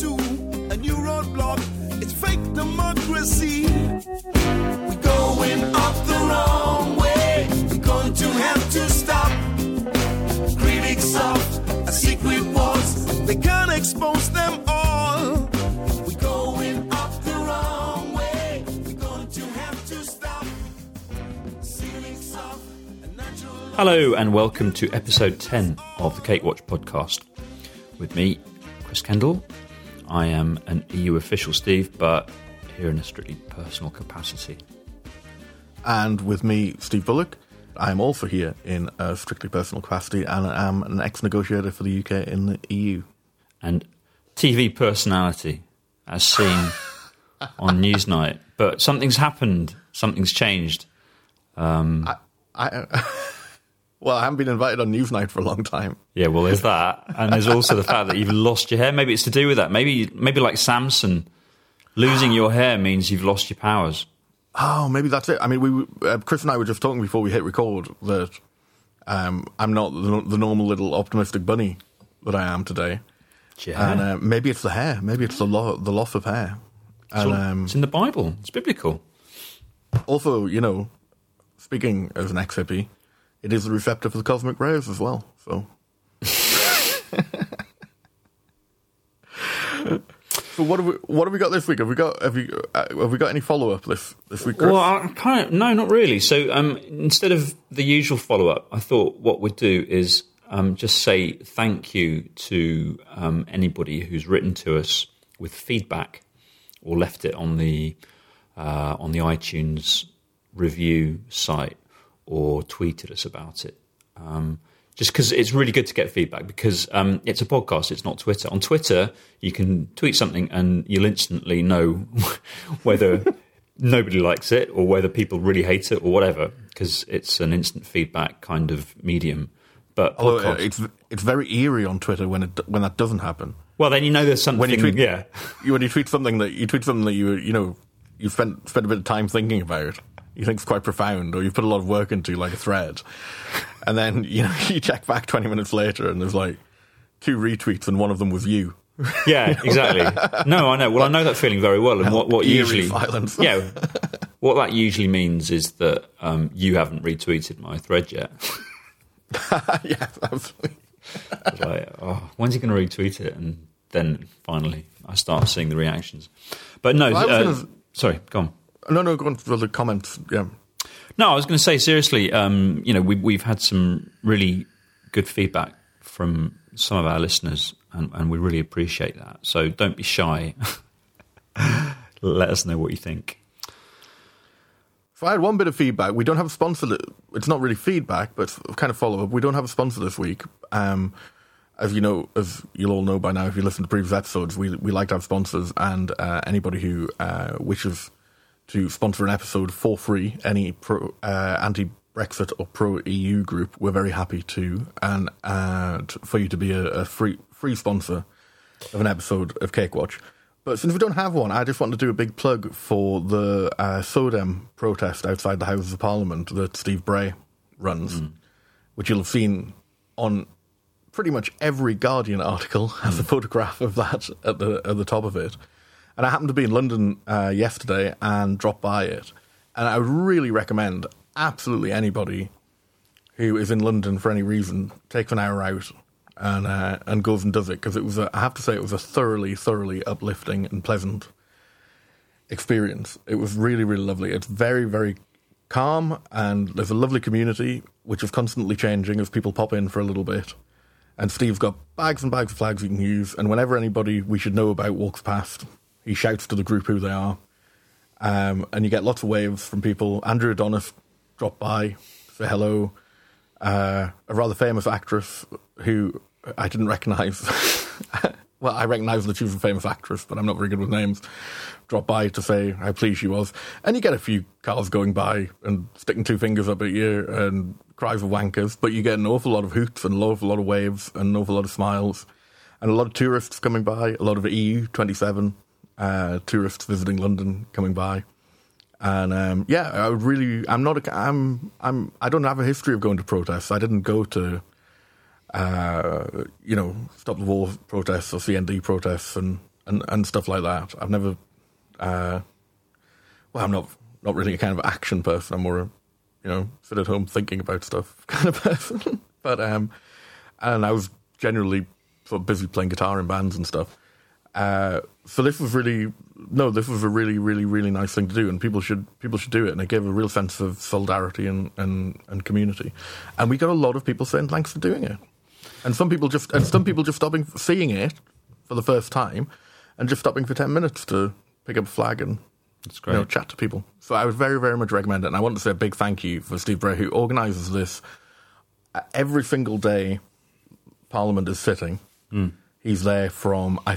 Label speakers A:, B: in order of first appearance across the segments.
A: to a new roadblock. It's fake democracy. We're going up the wrong way. We're going to have to stop. Critics of a secret wars. They can't expose them all. We're going up the wrong way. We're going to have to stop.
B: Hello and welcome to episode 10 of the Cake Watch podcast. With me, Chris Kendall. I am an EU official, Steve, but here in a strictly personal capacity.
C: And with me, Steve Bullock. I am also here in a strictly personal capacity and I am an ex negotiator for the UK in the EU.
B: And TV personality, as seen on Newsnight. But something's happened, something's changed.
C: Um, I, well, I haven't been invited on Newsnight for a long time.
B: Yeah, well, there's that, and there's also the fact that you've lost your hair. Maybe it's to do with that. Maybe, maybe like Samson, losing your hair means you've lost your powers.
C: Oh, maybe that's it. I mean, we uh, Chris and I were just talking before we hit record that um, I'm not the, the normal little optimistic bunny that I am today,
B: Yeah,
C: and uh, maybe it's the hair. Maybe it's the lo- the loss of hair. And um,
B: it's in the Bible. It's biblical.
C: also, you know, speaking as an ex hippie, it is the receptor for the cosmic rays as well. So. So what have we what have we got this week? Have we got have you uh, have we got any follow up this this week? Chris?
B: Well, I kind of no, not really. So um, instead of the usual follow up, I thought what we'd do is um, just say thank you to um, anybody who's written to us with feedback or left it on the uh, on the iTunes review site or tweeted us about it. Um, just because it's really good to get feedback because um, it's a podcast, it's not Twitter. On Twitter, you can tweet something and you'll instantly know whether nobody likes it or whether people really hate it or whatever because it's an instant feedback kind of medium. But
C: uh, it's it's very eerie on Twitter when it when that doesn't happen.
B: well, then you know there's something.
C: When you tweet,
B: yeah,
C: you, when you tweet something that you tweet something that you you know you spent spent a bit of time thinking about, you think it's quite profound, or you put a lot of work into like a thread, and then you know you check back twenty minutes later and there's like two retweets and one of them was you.
B: yeah, exactly. No, I know. Well, I know that feeling very well. And what what usually
C: silence.
B: yeah, what that usually means is that um, you haven't retweeted my thread yet.
C: yeah, absolutely.
B: Like, oh, when's he going to retweet it? And then finally, I start seeing the reactions. But no,
C: Well,
B: uh,
C: gonna-
B: sorry, go on.
C: No, no, go on for the comments. Yeah,
B: No, I was going to say seriously. Um, you know, we, we've had some really good feedback from some of our listeners, and, and we really appreciate that. So don't be shy. Let us know what you think.
C: So I had one bit of feedback. We don't have a sponsor. It's not really feedback, but kind of follow up. We don't have a sponsor this week. Um, as you know, as you'll all know by now, if you listen to previous episodes, we we like to have sponsors, and uh, anybody who uh, wishes to sponsor an episode for free, any pro, uh, anti-Brexit or pro-EU group, we're very happy to, and uh, t- for you to be a, a free free sponsor of an episode of Cake Watch. But since we don't have one, I just want to do a big plug for the uh, SODEM protest outside the Houses of Parliament that Steve Bray runs, which you'll have seen on pretty much every Guardian article has a photograph of that at the at the top of it. And I happened to be in London uh, yesterday and dropped by it, and I really recommend absolutely anybody who is in London for any reason takes an hour out and uh, and goes and does it because it was a, I have to say it was a thoroughly thoroughly uplifting and pleasant experience. It was really really lovely. It's very very calm and there's a lovely community which is constantly changing as people pop in for a little bit. And Steve's got bags and bags of flags you can use. And whenever anybody we should know about walks past, he shouts to the group who they are. Um, and you get lots of waves from people. Andrew Adonis dropped by, say hello. Uh, a rather famous actress who I didn't recognise. well, I recognise that she was a famous actress, but I'm not very good with names. Dropped by to say how pleased she was. And you get a few cars going by and sticking two fingers up at you and cries of wankers, but you get an awful lot of hoots and an awful lot of waves and an awful lot of smiles. And a lot of tourists coming by, a lot of EU 27 uh, tourists visiting London coming by. And um, yeah, I really. I'm not. A, I'm. I'm. I don't have a history of going to protests. I didn't go to, uh, you know, stop the war protests or CND protests and and, and stuff like that. I've never, uh, well, I'm not not really a kind of action person. I'm more a, you know, sit at home thinking about stuff kind of person. but um, and I was generally sort of busy playing guitar in bands and stuff. Uh, so this was really no, this was a really, really, really nice thing to do, and people should people should do it. And it gave a real sense of solidarity and, and, and community. And we got a lot of people saying thanks for doing it. And some people just and some people just stopping seeing it for the first time, and just stopping for ten minutes to pick up a flag and
B: That's
C: you know, chat to people. So I would very, very much recommend it. And I want to say a big thank you for Steve Bray, who organises this Uh, every single day Parliament is sitting. He's there from, I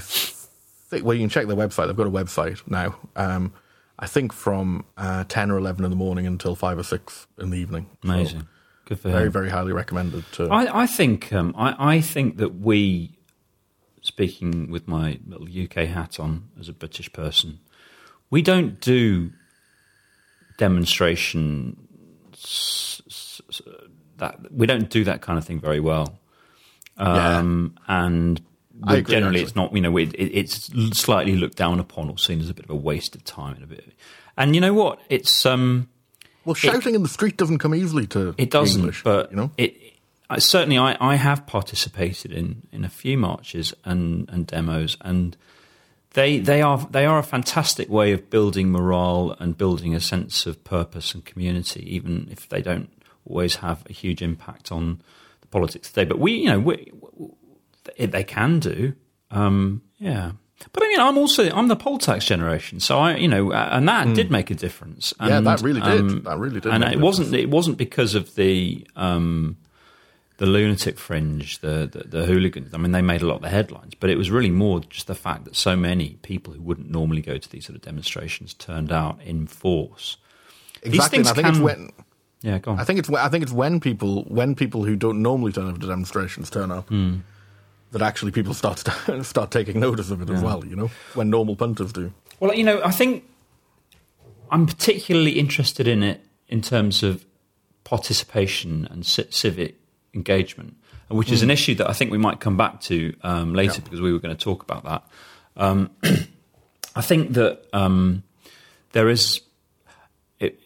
C: think, well, you can check their website. They've got a website now. Um, I think from uh, 10 or 11 in the morning until 5 or 6 in the evening. So
B: Amazing. Good for
C: very,
B: him.
C: very highly recommended. To,
B: I, I think um, I, I think that we, speaking with my little UK hat on as a British person, we don't do demonstration that we don't do that kind of thing very well. Um, and
C: I agree,
B: generally,
C: actually.
B: it's not. You know, it, it, it's slightly looked down upon or seen as a bit of a waste of time and a bit. And you know what? It's um,
C: well, shouting in the street doesn't come easily to
B: it doesn't,
C: English,
B: but
C: you know?
B: it. I, certainly, I, I have participated in, in a few marches and, and demos, and they they are they are a fantastic way of building morale and building a sense of purpose and community, even if they don't always have a huge impact on the politics today. But we, you know, we, we, they can do, um, yeah. But I mean, I'm also I'm the poll tax generation, so I, you know, and that did make a difference.
C: Hmm. Yeah,
B: And,
C: that really did.
B: um,
C: That really did
B: And it wasn't it wasn't because of the um, the lunatic fringe, the, the the hooligans. I mean, they made a lot of the headlines, but it was really more just the fact that so many people who wouldn't normally go to these sort of demonstrations turned out in force. These
C: Exactly.
B: things
C: I think
B: can,
C: it's when
B: yeah, go on.
C: I think it's when- I think it's when people when people who don't normally turn up to demonstrations turn up
B: Hmm.
C: That actually people start to, start taking notice of it as well. You know, when normal punters do.
B: Well, you know, I think I'm particularly interested in it in terms of participation and ci- civic engagement, which is an issue that I think we might come back to um, later
C: Yeah.
B: because we were going to talk about that. Um, I think that um, there is, it,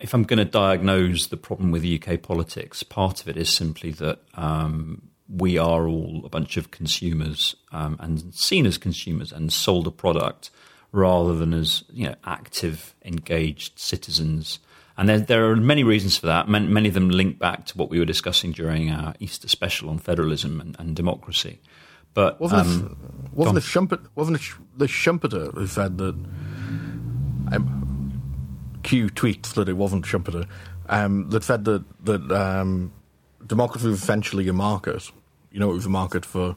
B: if I'm going to diagnose the problem with UK politics, part of it is simply that um, we are all a bunch of consumers um, and seen as consumers and sold a product rather than as you know active, engaged citizens. And there, there are many reasons for that. Many, many of them link back to what we were discussing during our Easter special on federalism and, and democracy. But
C: Wasn't
B: um,
C: it? Wasn't it Schumpeter? Wasn't it the Schumpeter who said that? Um, Q tweets that it wasn't Schumpeter. Um, that said that that um, democracy was essentially a market. You know, it was a market for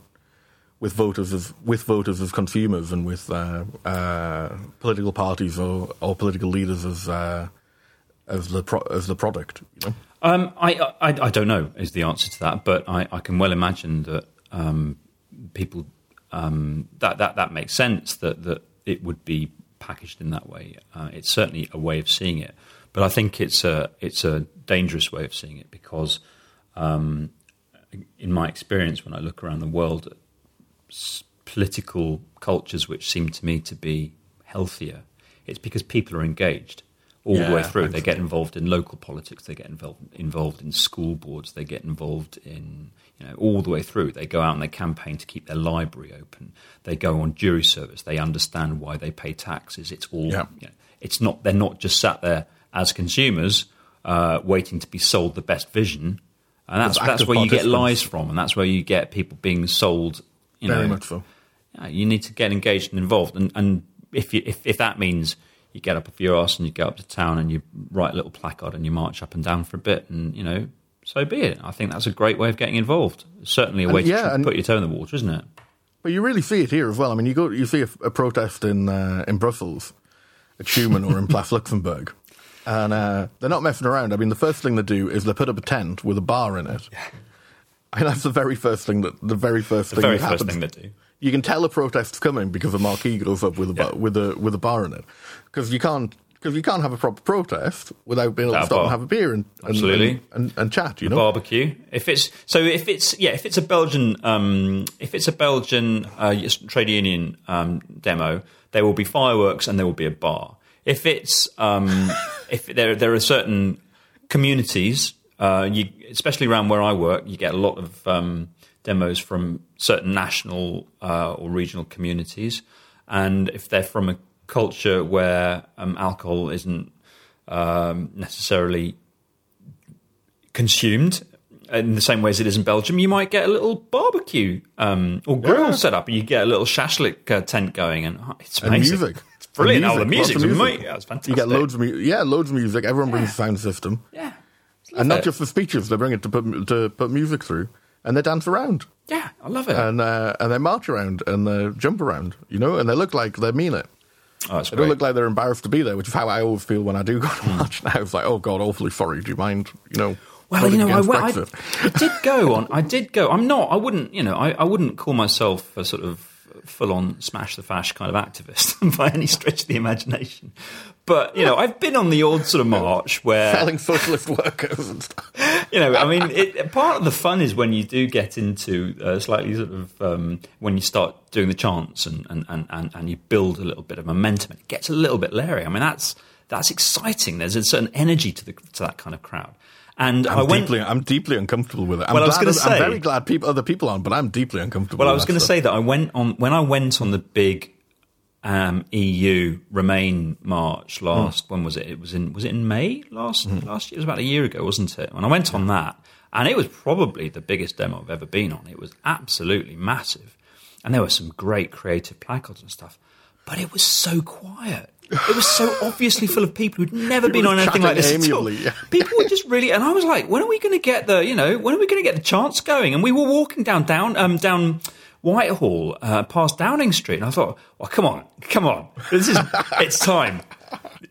C: with voters as with voters as consumers and with uh, uh, political parties or, or political leaders as uh, as the pro- as the product. You know.
B: Um, I, I I don't know is the answer to that, but I, I can well imagine that um, people um, that that that makes sense that that it would be packaged in that way. Uh, it's certainly a way of seeing it, but I think it's a it's a dangerous way of seeing it because, um, in my experience, when I look around the world, political cultures which seem to me to be healthier, it's because people are engaged all the way
C: Yeah,
B: through. They get involved in local politics. They get involved involved in school boards. They get involved in you know all the way through. They go out and they campaign to keep their library open. They go on jury service. They understand why they pay taxes. It's all.
C: Yeah.
B: You know, it's not. They're not just sat there as consumers uh, waiting to be sold the best vision. And that's that's where you get lies from, and that's where you get people being sold. You
C: Very
B: know,
C: much so.
B: yeah, you need to get engaged and involved. And, and if, you, if if that means you get up off your ass and you go up to town and you write a little placard and you march up and down for a bit, and you know, so be it. I think that's a great way of getting involved. Certainly a
C: And
B: way to
C: yeah, and-
B: put your toe in the water, isn't it?
C: But you really see it here as well. I mean, you go, you see a, a protest in uh, in Brussels, at Schuman or in Place Luxembourg, and uh, they're not messing around. I mean, the first thing they do is they put up a tent with a bar in it. And that's the very first thing that the very first
B: The
C: thing
B: very
C: that
B: first
C: happens.
B: thing they do.
C: You can tell a protest's coming because a marquee goes up with a bar,
B: Yeah.
C: with a with a bar in it, because you can't Because you can't have a proper protest without being able to stop and have a beer and and,
B: Absolutely.
C: and, and, and chat. You know,
B: barbecue. If it's so, if it's yeah, if it's a Belgian, um, if it's a Belgian uh, trade union um, demo, there will be fireworks and there will be a bar. If it's um, if there there are certain communities, uh, you especially around where I work, you get a lot of um, demos from certain national uh, or regional communities, and if they're from a culture where um, alcohol isn't um, necessarily consumed in the same way as it is in Belgium, you might get a little barbecue um, or grill
C: Yeah.
B: set up, and you get a little shashlik uh, tent going, and oh, it's
C: and
B: amazing.
C: music.
B: It's brilliant.
C: And
B: oh, the
C: music,
B: music's
C: lots of
B: amazing. Yeah, it's fantastic.
C: You get loads of mu- yeah, loads of music. Everyone brings a sound system,
B: Yeah,
C: and not
B: it.
C: just for speeches. They bring it to put to put music through, and they dance around,
B: yeah, I love it.
C: and uh, and they march around, and they jump around. You know, and they look like they mean it.
B: oh, it's
C: They
B: great.
C: don't look like they're embarrassed to be there, which is how I always feel when I do go to march. Now it's like, oh god, awfully sorry. Do you mind? You know.
B: Well, you know, I, went- I, I did go on. I did go. I'm not. I wouldn't. You know, I, I wouldn't call myself a sort of full-on smash the fash kind of activist by any stretch of the imagination. But you know, I've been on the odd sort of march where
C: telling socialist workers and stuff.
B: you know, I mean, it, part of the fun is when you do get into uh, slightly sort of um, when you start doing the chants and, and, and, and, and you build a little bit of momentum. It gets a little bit leery. I mean, that's that's exciting. There's a certain energy to the to that kind of crowd. And I
C: I'm
B: went.
C: deeply, I'm deeply uncomfortable with it. I'm,
B: Well, I was
C: glad-
B: gonna
C: I'm very glad people, other people aren't, but I'm deeply uncomfortable.
B: Well, I was going to say that I went on when I went on the big um, EU Remain march last. When was it? It was in was it in May last last year? It was about a year ago, wasn't it? When I went on that, and it was probably the biggest demo I've ever been on. It was absolutely massive, and there were some great creative placards and stuff. But it was so quiet. It was so obviously full of people who'd never been on anything like this. at all.
C: yeah.
B: People were just really, and I was like, when are we going to get the, you know, when are we going to get the chance going? And we were walking down, down, um, down Whitehall, uh, past Downing Street, and I thought, well, come on, come on, this is, it's time.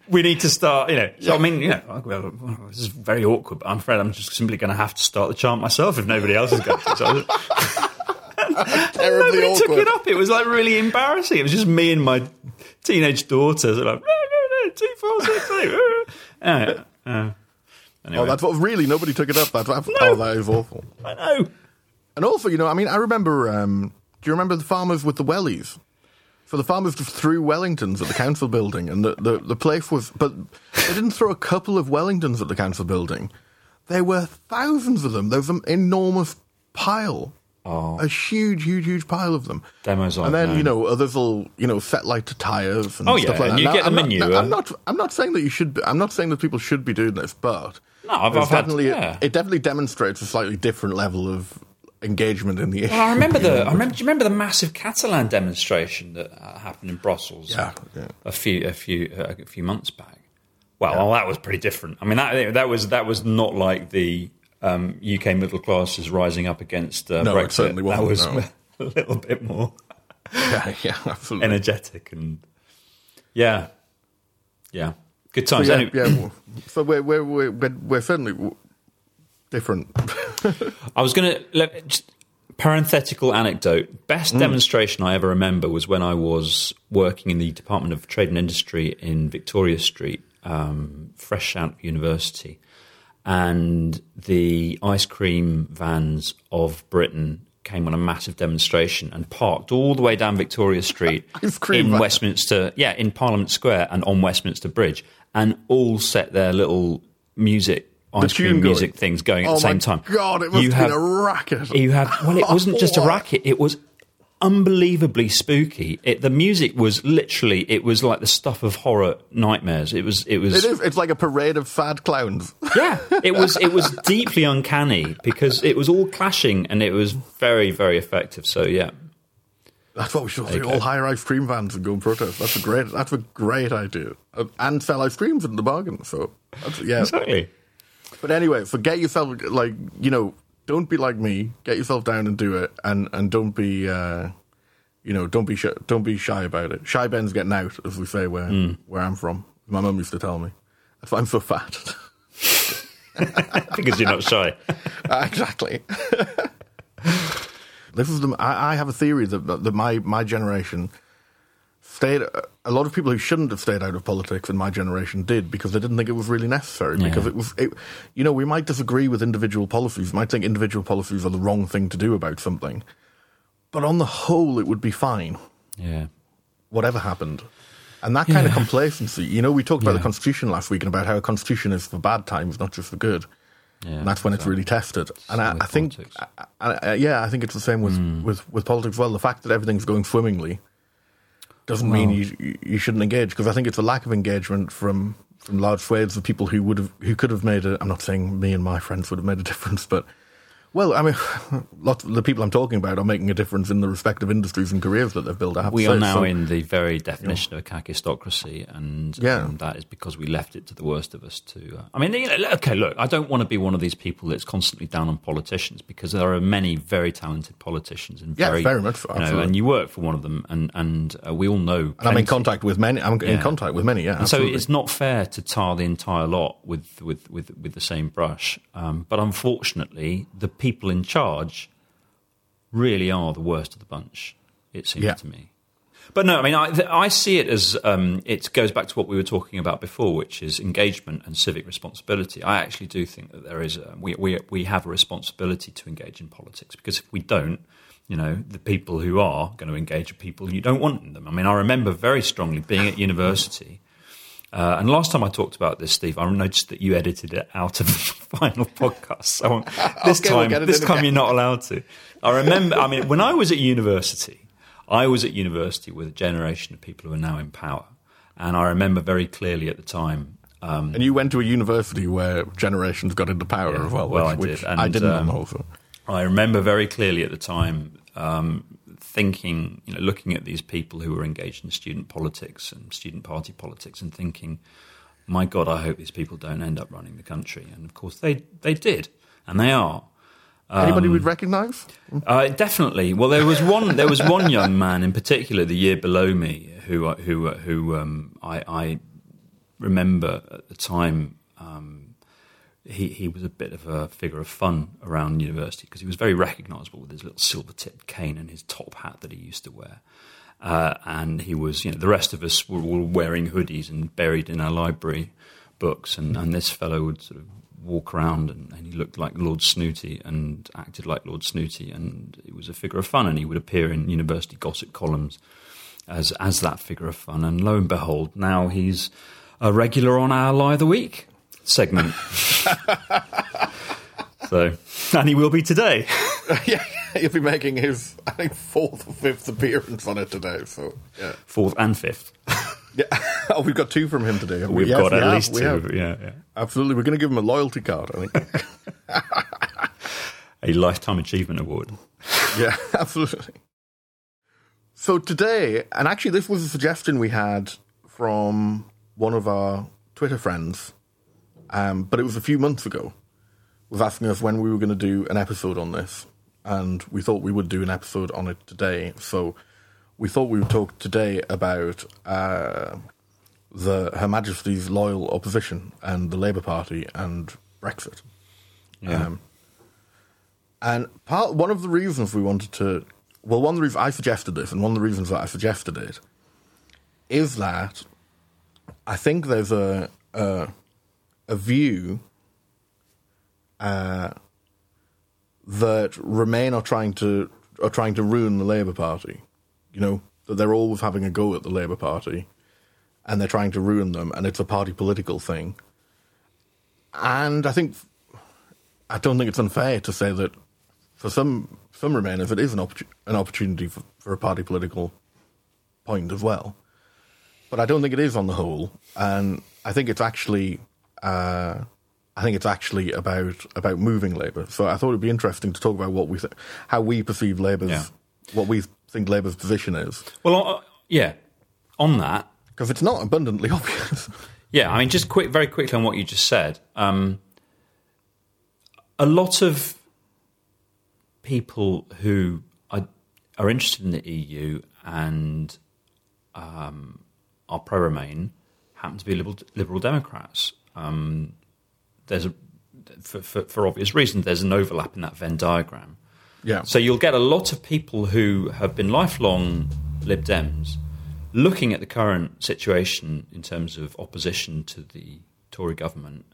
B: We need to start, you know. So I mean, you know, well, well, this is very awkward, but I'm afraid I'm just simply going to have to start the chant myself if nobody else is going to. So
C: terribly
B: nobody took it up. It was like really embarrassing. It was just me and my teenage daughter. So like, no, no, no, two, four, six, eight. uh, uh, uh. Anyway,
C: Oh, that's what really nobody took it up. That's what, oh, that is awful.
B: I know.
C: And also, you know, I mean, I remember. Um, do you remember the farmers with the wellies? So the farmers just threw Wellingtons at the council building, and the, the, the place was. But they didn't throw a couple of Wellingtons at the council building. There were thousands of them. There was an enormous pile.
B: Oh.
C: A huge, huge, huge pile of them.
B: Demos I've
C: And then, you know, others will, you know, set light to tyres and
B: Oh,
C: stuff
B: yeah,
C: like
B: and
C: that.
B: you
C: Now,
B: get the
C: I'm not-
B: manure.
C: I'm not, I'm not saying that you should, be, I'm not saying that people should be doing this, but.
B: No, I've- I've had-
C: definitely,
B: yeah.
C: It definitely demonstrates a slightly different level of engagement in the issue.
B: Well, I remember the. I remember. Do you remember the massive Catalan demonstration that uh, happened in Brussels?
C: Yeah, yeah.
B: A few, a few, uh, a few months back. Well, well, that was pretty different. I mean, that that was that was not like the um, UK middle class is rising up against uh,
C: No, it
B: Brexit.
C: certainly
B: that was
C: wasn't,
B: a little bit more
C: yeah, yeah, absolutely.
B: energetic and yeah, yeah, good
C: So,
B: times.
C: yeah,
B: Anyway,
C: yeah. well, So we're we're we're, we're, certainly different.
B: I was going to parenthetical anecdote. Best demonstration I ever remember was when I was working in the Department of Trade and Industry in Victoria Street, um, fresh out of university, and the ice cream vans of Britain came on a massive demonstration and parked all the way down Victoria Street in
C: van.
B: Westminster, yeah, in Parliament Square and on Westminster Bridge, and all set their little music. Ice cream
C: going.
B: music things going at
C: oh
B: the same time.
C: god! It must
B: You
C: have been a racket.
B: you have well, it wasn't just a
C: oh.
B: racket; it was unbelievably spooky. It, the music was literally it was like the stuff of horror nightmares. It was it was
C: It is. It's like a parade of fad clowns.
B: yeah. It was it was deeply uncanny because it was all clashing and it was very very effective. So yeah,
C: That's what we should do.
B: Okay.
C: All hire ice cream vans and go and protest. That's a great. That's a great idea. Uh, And sell ice creams in the bargain. So yeah.
B: exactly.
C: But anyway, forget yourself like you know, don't be like me. Get yourself down and do it, and and don't be, uh, you know, don't be shy, don't be shy about it. Shy Ben's getting out, as we say where
B: Hmm.
C: where I'm from. My mum used to tell me. That's why I'm so fat.
B: because you're not shy.
C: exactly. this is the. I, I have a theory that that my my generation stayed. A lot of people who shouldn't have stayed out of politics in my generation did because they didn't think it was really necessary.
B: Yeah.
C: Because it was, it, you know, we might disagree with individual policies, might think individual policies are the wrong thing to do about something, but on the whole, it would be fine,
B: Yeah.
C: whatever happened. And that kind of complacency, you know, we talked about the Constitution last week and about how a Constitution is for bad times, not just for good.
B: Yeah.
C: and that's when it's really tested. And I, I think. I, I, yeah, I think it's the same with, with, with politics as well. The fact that everything's going swimmingly doesn't mean you you- you shouldn't engage because I think it's a lack of engagement from from large swathes of people who would have who could have made a. I'm not saying me and my friends would have made a difference, but well, I mean, lots of the people I'm talking about are making a difference in the respective industries and careers that they've built. I
B: We are
C: say.
B: now
C: So-
B: in the very definition of a kakistocracy, and
C: Yeah.
B: um, that is because we left it to the worst of us to. Uh, I mean, you know, okay, look, I don't want to be one of these people that's constantly down on politicians because there are many very talented politicians and
C: Yeah,
B: very,
C: very much
B: you know, and you work for one of them, and and uh, we all know.
C: and I'm in contact with many. I'm in contact with many. Yeah,
B: And so it's not fair to tar the entire lot with with with, with the same brush. Um, but unfortunately, the people in charge really are the worst of the bunch. It seems
C: Yeah.
B: to me. But no, I mean, I, I see it as um, it goes back to what we were talking about before, which is engagement and civic responsibility. I actually do think that there is a, we, we we have a responsibility to engage in politics because if we don't, you know, the people who are going to engage are people you don't want in them. I mean, I remember very strongly being at university. Uh, and last time I talked about this, Steve, I noticed that you edited it out of the final podcast. So this
C: Okay, we'll
B: time, this time
C: again.
B: you're not allowed to. I remember. I mean, when I was at university, I was at university with a generation of people who are now in power, and I remember very clearly at the time. Um,
C: and you went to a university where generations got into power
B: Yeah,
C: as well.
B: well,
C: which,
B: I did, and,
C: I didn't
B: um. I remember very clearly at the time um, thinking, you know, looking at these people who were engaged in student politics and student party politics, and thinking, "My God, I hope these people don't end up running the country." And of course, they they did, and they are.
C: Anybody
B: um,
C: we'd recognise?
B: Uh, definitely. Well, there was one. There was one young man in particular, the year below me, who I- who who um, I, I remember at the time. Um, he he was a bit of a figure of fun around university because he was very recognisable with his little silver tipped cane and his top hat that he used to wear. Uh, and he was, you know, the rest of us were all wearing hoodies and buried in our library books, and, and this fellow would sort of walk around and, and he looked like Lord Snooty and acted like Lord Snooty, and he was a figure of fun, and he would appear in university gossip columns as as that figure of fun, and lo and behold, now he's a regular on our Lie of the Week segment. so, and he will be today.
C: yeah, he'll be making his, I think, fourth or fifth appearance on it today. So, yeah.
B: Fourth and fifth.
C: yeah. oh, we've got two from him today. we?
B: We've got at least two. Yeah, yeah.
C: Absolutely. We're going to give him a loyalty card, I think.
B: A lifetime achievement award.
C: yeah, absolutely. So today, and actually, this was a suggestion we had from one of our Twitter friends, um, but it was a few months ago. Was asking us when we were going to do an episode on this, and we thought we would do an episode on it today. So we thought we would talk today about uh, the Her Majesty's loyal opposition and the Labour Party and Brexit.
B: Yeah.
C: Um, and part one of the reasons we wanted to, well, one of the reasons I suggested this, and one of the reasons that I suggested it, is that I think there's a a, a view uh, that Remain are trying to are trying to ruin the Labour Party. You know that they're always having a go at the Labour Party, and they're trying to ruin them, and it's a party political thing. And I think I don't think it's unfair to say that for some some Remainers it is an, an opportunity for, for a party political point as well. But I don't think it is on the whole, and I think it's actually uh, I think it's actually about about moving Labour. So I thought it'd be interesting to talk about what we th- how we perceive Labour's
B: Yeah.
C: what we think Labour's position is
B: Well, uh, yeah. On that,
C: because it's not abundantly obvious.
B: Yeah, I mean, just quick, very quickly on what you just said. Um, a lot of people who are, are interested in the EU and um, are pro Remain happen to be liberal, liberal Democrats. Um, there's a for, for, for obvious reasons. There's an overlap in that Venn diagram.
C: yeah,
B: So you'll get a lot of people who have been lifelong Lib Dems looking at the current situation in terms of opposition to the Tory government,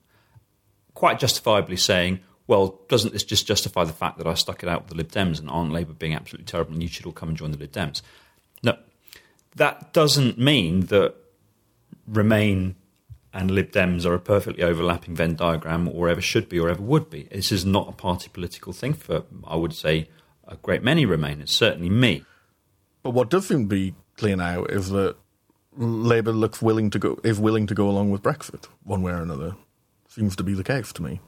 B: quite justifiably saying, well, doesn't this just justify the fact that I stuck it out with the Lib Dems and aren't Labour being absolutely terrible and you should all come and join the Lib Dems? No, that doesn't mean that Remain and Lib Dems are a perfectly overlapping Venn diagram or ever should be or ever would be. This is not a party political thing for, I would say, a great many Remainers, certainly me.
C: But what does seem to be clear now is that Labour looks willing to go is willing to go along with Brexit one way or another. Seems to be the case to me.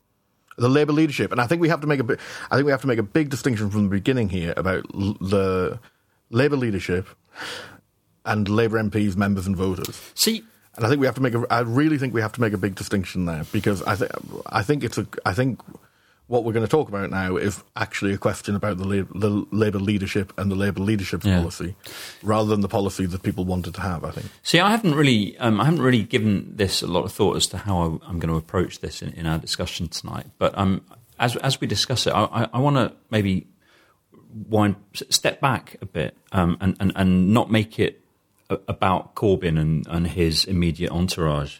C: The Labour leadership, and I think we have to make a big, I think we have to make a big distinction from the beginning here about l- the Labour leadership and Labour MPs, members, and voters.
B: See,
C: And I think we have to make a. I really think we have to make a big distinction there because I think I think it's a. I think what we're going to talk about now is actually a question about the, Lab- the Labour leadership and the Labour leadership
B: Yeah.
C: policy, rather than the policy that people wanted to have. I think.
B: See, I haven't really, um, I haven't really given this a lot of thought as to how I, I'm going to approach this in, in our discussion tonight. But um, as as we discuss it, I, I, I want to maybe wind, step back a bit um, and, and and not make it about Corbyn and, and his immediate entourage,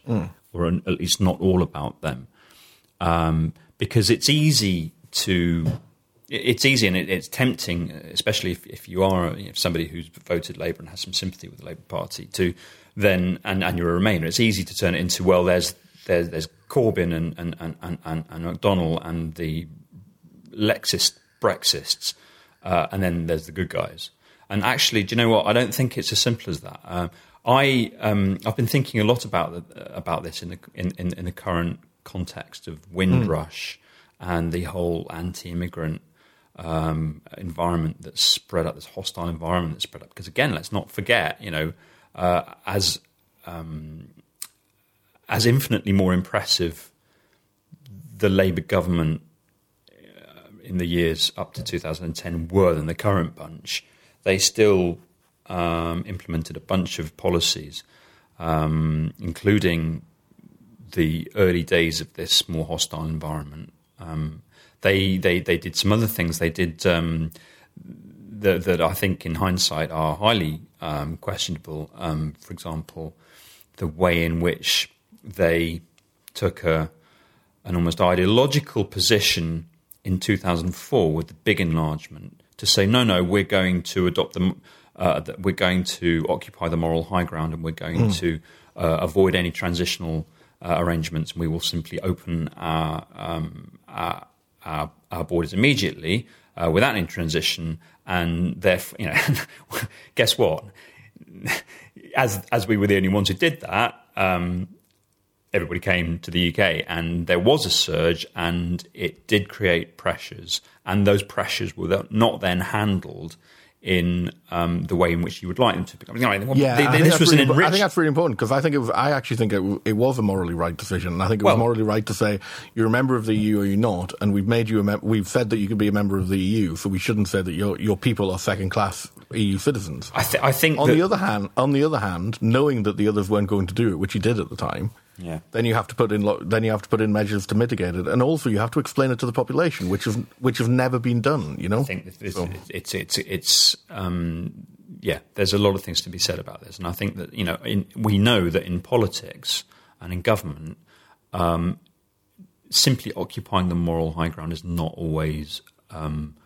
B: or an, at least not all about them, um, because it's easy to. It's easy and it, it's tempting, especially if, if you are you know, somebody who's voted Labour and has some sympathy with the Labour Party, to then and, and you're a Remainer. It's easy to turn it into well, there's there's, there's Corbyn and and, and, and, and, and McDonnell and the Lexist Brexists, uh, and then there's the good guys. And actually, do you know what? I don't think it's as simple as that. Um, I um, I've been thinking a lot about the, about this in the in, in, in the current context of Windrush and the whole anti-immigrant um, environment that's spread up, this hostile environment that's spread up. Because again, let's not forget, you know, uh, as um, as infinitely more impressive the Labour government uh, in the years up to 2010 were than the current bunch, they still um, implemented a bunch of policies, um, including the early days of this more hostile environment. Um, they, they they did some other things. They did um, that, that I think, in hindsight, are highly um, questionable. Um, for example, the way in which they took a an almost ideological position in 2004 with the big enlargement to say, no, no, we're going to adopt the, uh, that we're going to occupy the moral high ground and we're going to uh, avoid any transitional uh, arrangements and we will simply open our, um, our, our, our borders immediately uh, without any transition. And therefore, you know, guess what? As, as we were the only ones who did that, um, everybody came to the UK and there was a surge and it did create pressures and those pressures were not then handled in um, the way in which you would like them to be. I mean, I
C: Yeah,
B: they-
C: I
B: they-
C: think
B: this
C: that's
B: was an
C: really, I think that's really important because I think it was. I actually think it, it was a morally right decision. And I think it
B: Well-
C: was morally right to say you're a member of the EU or you're not, and we've made you a mem- we've said that you could be a member of the EU, so we shouldn't say that your your people are second class EU citizens.
B: I, th- I think
C: On
B: that,
C: the other hand, on the other hand, knowing that the others weren't going to do it, which he did at the time,
B: Yeah.
C: then you have to put in lo- then you have to put in measures to mitigate it, and also you have to explain it to the population, which have which has never been done. You know,
B: I think it's,
C: So-
B: it's it's it's um, yeah. There's a lot of things to be said about this, and I think that you know in, we know that in politics and in government, um, simply occupying the moral high ground is not always um,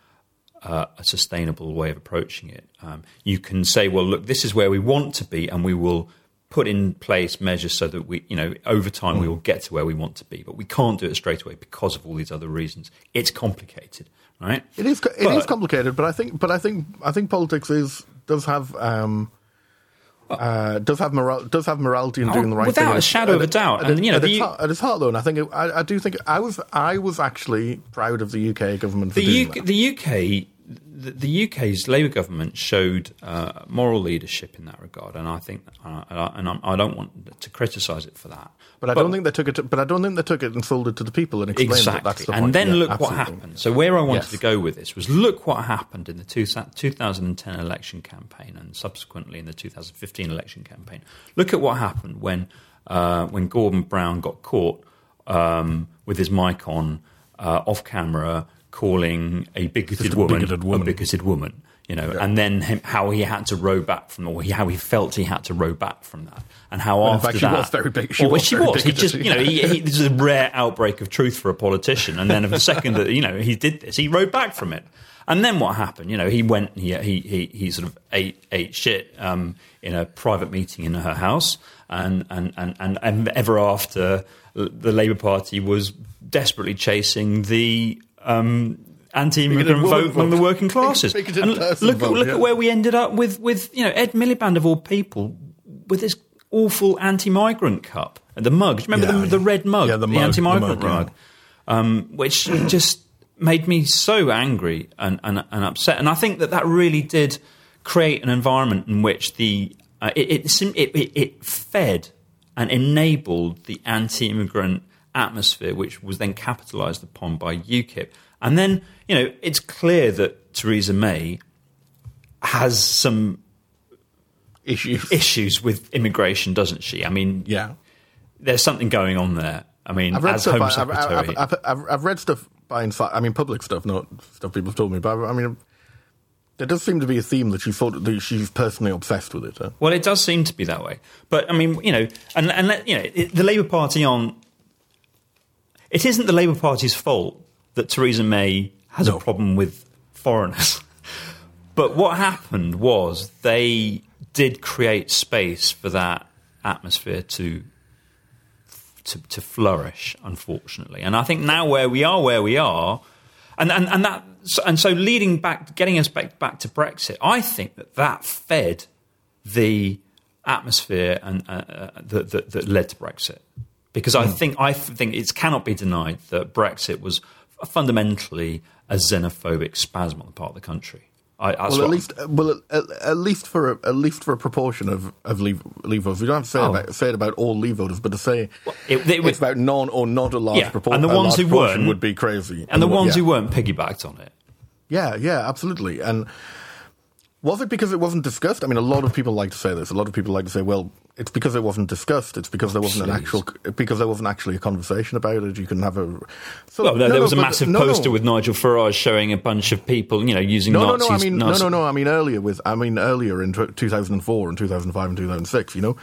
B: uh, a sustainable way of approaching it. Um, you can say, well, look, this is where we want to be, and we will put in place measures so that we, you know, over time we will get to where we want to be. But we can't do it straight away because of all these other reasons. It's complicated, right?
C: It is. It is
B: But-
C: complicated, but I think. But I think. I think politics is does have. Um, uh, does have moral, does have morality in doing the right
B: Oh, without
C: thing.
B: a shadow of a doubt.
C: At,
B: And, you know,
C: at,
B: the
C: its heart, at its heart, though, and I think it, I, I do think I was I was actually proud of the UK government for
B: The,
C: that.
B: the UK, the, the UK's Labour government showed uh, moral leadership in that regard, and I think, uh, and I- I'm- don't want to criticise it for that.
C: But I don't think they took it. To, but I don't think they took it and sold it to the people and explained
B: exactly.
C: that that's the
B: and
C: point.
B: then
C: Yeah,
B: look what happened. So where I wanted
C: Yes.
B: to go with this was look what happened in the two, 2010 election campaign and subsequently in the 2015 election campaign. Look at what happened when uh, when Gordon Brown got caught um, with his mic on uh, off camera calling a bigoted
C: Just a
B: woman
C: bigoted woman.
B: a bigoted woman. you know, and then him, how he had to row back from, or he, how he felt he had to row back from that, and how
C: in
B: after
C: fact, she was very big- she
B: well,
C: was
B: she was. He just, you know, he, he, this is a rare outbreak of truth for a politician, and then of the second that you know he did this, he rode back from it. And then what happened? You know, he went, he he he, he sort of ate ate shit um, in a private meeting in her house, and and and and, and ever after, the Labour Party was desperately chasing the. Um, Anti-immigrant vote among the working classes. And look, at,
C: vote,
B: look
C: yeah.
B: at where we ended up with, with you know Ed Miliband of all people with this awful anti-migrant cup and the mug. Do you remember
C: Yeah,
B: the, the red mug,
C: Yeah, the mug, the
B: anti-migrant
C: mug, yeah.
B: mug, um, which just made me so angry and, and, and upset. And I think that that really did create an environment in which the uh, it, it, it, it, it fed and enabled the anti-immigrant atmosphere, which was then capitalised upon by UKIP. And then, you know, it's clear that Theresa May has some
C: issues.
B: issues with immigration, doesn't she? I mean,
C: Yeah.
B: there's something going on there. I mean,
C: I've read
B: as
C: stuff.
B: Home
C: I've,
B: Secretary,
C: I've, I've, I've, read stuff by inside. I mean, public stuff, not stuff people have told me. But I mean, there does seem to be a theme that she thought that she's personally obsessed with it. Huh?
B: Well, it does seem to be that way. But I mean, you know, and and let- you know, the Labour Party on. It isn't the Labour Party's fault that Theresa May has
C: No.
B: a problem with foreigners. but what happened was they did create space for that atmosphere to. To, to flourish, unfortunately, and I think now where we are, where we are, and and and that and so leading back, getting us back back to Brexit, I think that that fed the atmosphere and uh, uh, that, that that led to Brexit, because I hmm. think I think it cannot be denied that Brexit was fundamentally a xenophobic spasm on the part of the country. I,
C: Well, at least, well, at, at least for a, at least for a proportion of of leave, leave voters. We don't have to say,
B: Oh.
C: about, say it about all leave voters, but to say
B: it- it would-
C: it's about non or not a large
B: Yeah,
C: proportion.
B: and the ones who weren't-
C: would be crazy,
B: and the ones
C: yeah.
B: who weren't piggybacked on it.
C: Yeah, yeah, absolutely. And was it because it wasn't discussed? I mean, a lot of people like to say this. A lot of people like to say, "Well, it's because it wasn't discussed. It's because there wasn't an actual because there wasn't actually a conversation about it. You can have a." So,
B: Well, there,
C: no,
B: there
C: no,
B: was a massive
C: no, no.
B: poster with Nigel Farage showing a bunch of people, you know, using
C: No,
B: Nazis.
C: no, no. I mean,
B: Nazi-
C: no, no, no. I mean earlier with. I mean earlier in tw 2004 and 2005 and 2006. You know,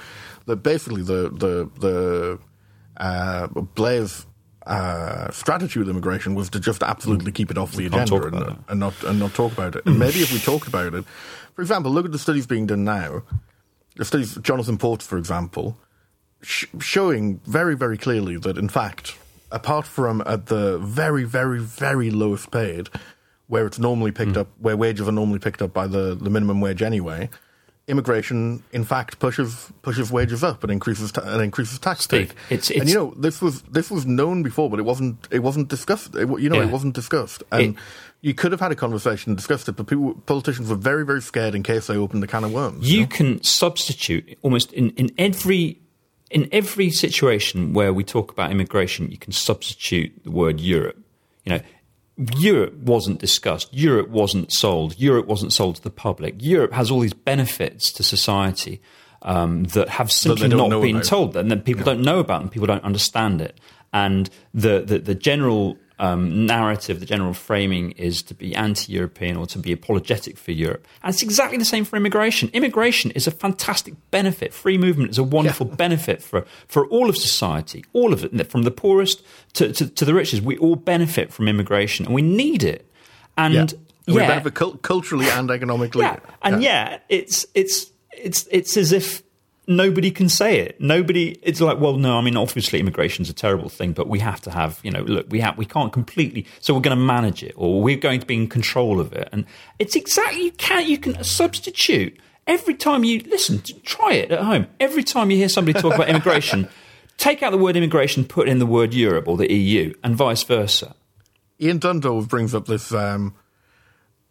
C: that basically the the the uh, Blair's. Uh, strategy with immigration was to just absolutely keep it off the agenda and, and not and not talk about it. And maybe if we talked about it, for example, look at the studies being done now. The studies, Jonathan Portes, for example, sh- showing very, very clearly that, in fact, apart from at the very, very, very lowest paid, where it's normally picked up, where wages are normally picked up by the, the minimum wage anyway, immigration, in fact, pushes pushes wages up and increases ta- and increases tax
B: Steve,
C: take.
B: it's-
C: and you know this was this was known before, but it wasn't it wasn't discussed. It, you know,
B: Yeah.
C: it wasn't discussed, and
B: It-
C: you could have had a conversation and discussed it, but people, politicians were very, very scared in case they opened the can of worms.
B: you can substitute almost in, in every in every situation where we talk about immigration, you can substitute the word Europe. You know, Europe wasn't discussed. Europe wasn't sold. Europe wasn't sold to the public. Europe has all these benefits to society um, that have simply
C: don't
B: been
C: about.
B: told, and that people don't know about, and people don't understand it. And the the, the general um, narrative, the general framing is to be anti-European or to be apologetic for Europe. And it's exactly the same for immigration. Immigration is a fantastic benefit. Free movement is a wonderful benefit for, for all of society, all of it, from the poorest to, to, to the richest. We all benefit from immigration, and we need it. And
C: yeah,
B: yeah,
C: we benefit cul- culturally and economically.
B: yeah, and yeah. it's it's it's it's as if nobody can say it. Nobody. It's like, well, no. I mean, obviously, immigration's a terrible thing, but we have to have, you know, look, we have, we can't completely. So we're going to manage it, or we're going to be in control of it. And it's exactly you can't. you can substitute every time you listen. Try it at home. Every time you hear somebody talk about immigration. Take out the word immigration, put in the word Europe or the EU, and vice versa.
C: Ian Dundove brings up this, um,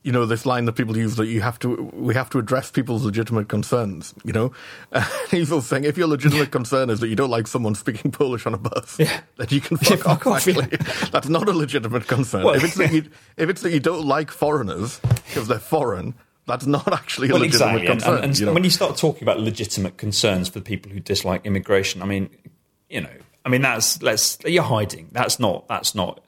C: you know, this line that people use that you have to, we have to address people's legitimate concerns. You know, he's also saying if your legitimate concern is that you don't like someone speaking Polish on a bus,
B: Yeah.
C: then you can
B: Yeah,
C: fuck,
B: fuck
C: off.
B: off, yeah.
C: actually. That's not a legitimate concern.
B: Well,
C: if it's that you, if it's that you don't like foreigners because they're foreign, that's not actually a legitimate
B: And-
C: concern.
B: And, and
C: you know?
B: when you start talking about legitimate concerns for people who dislike immigration, I mean, you know, I mean that's let's you're hiding. That's not that's not.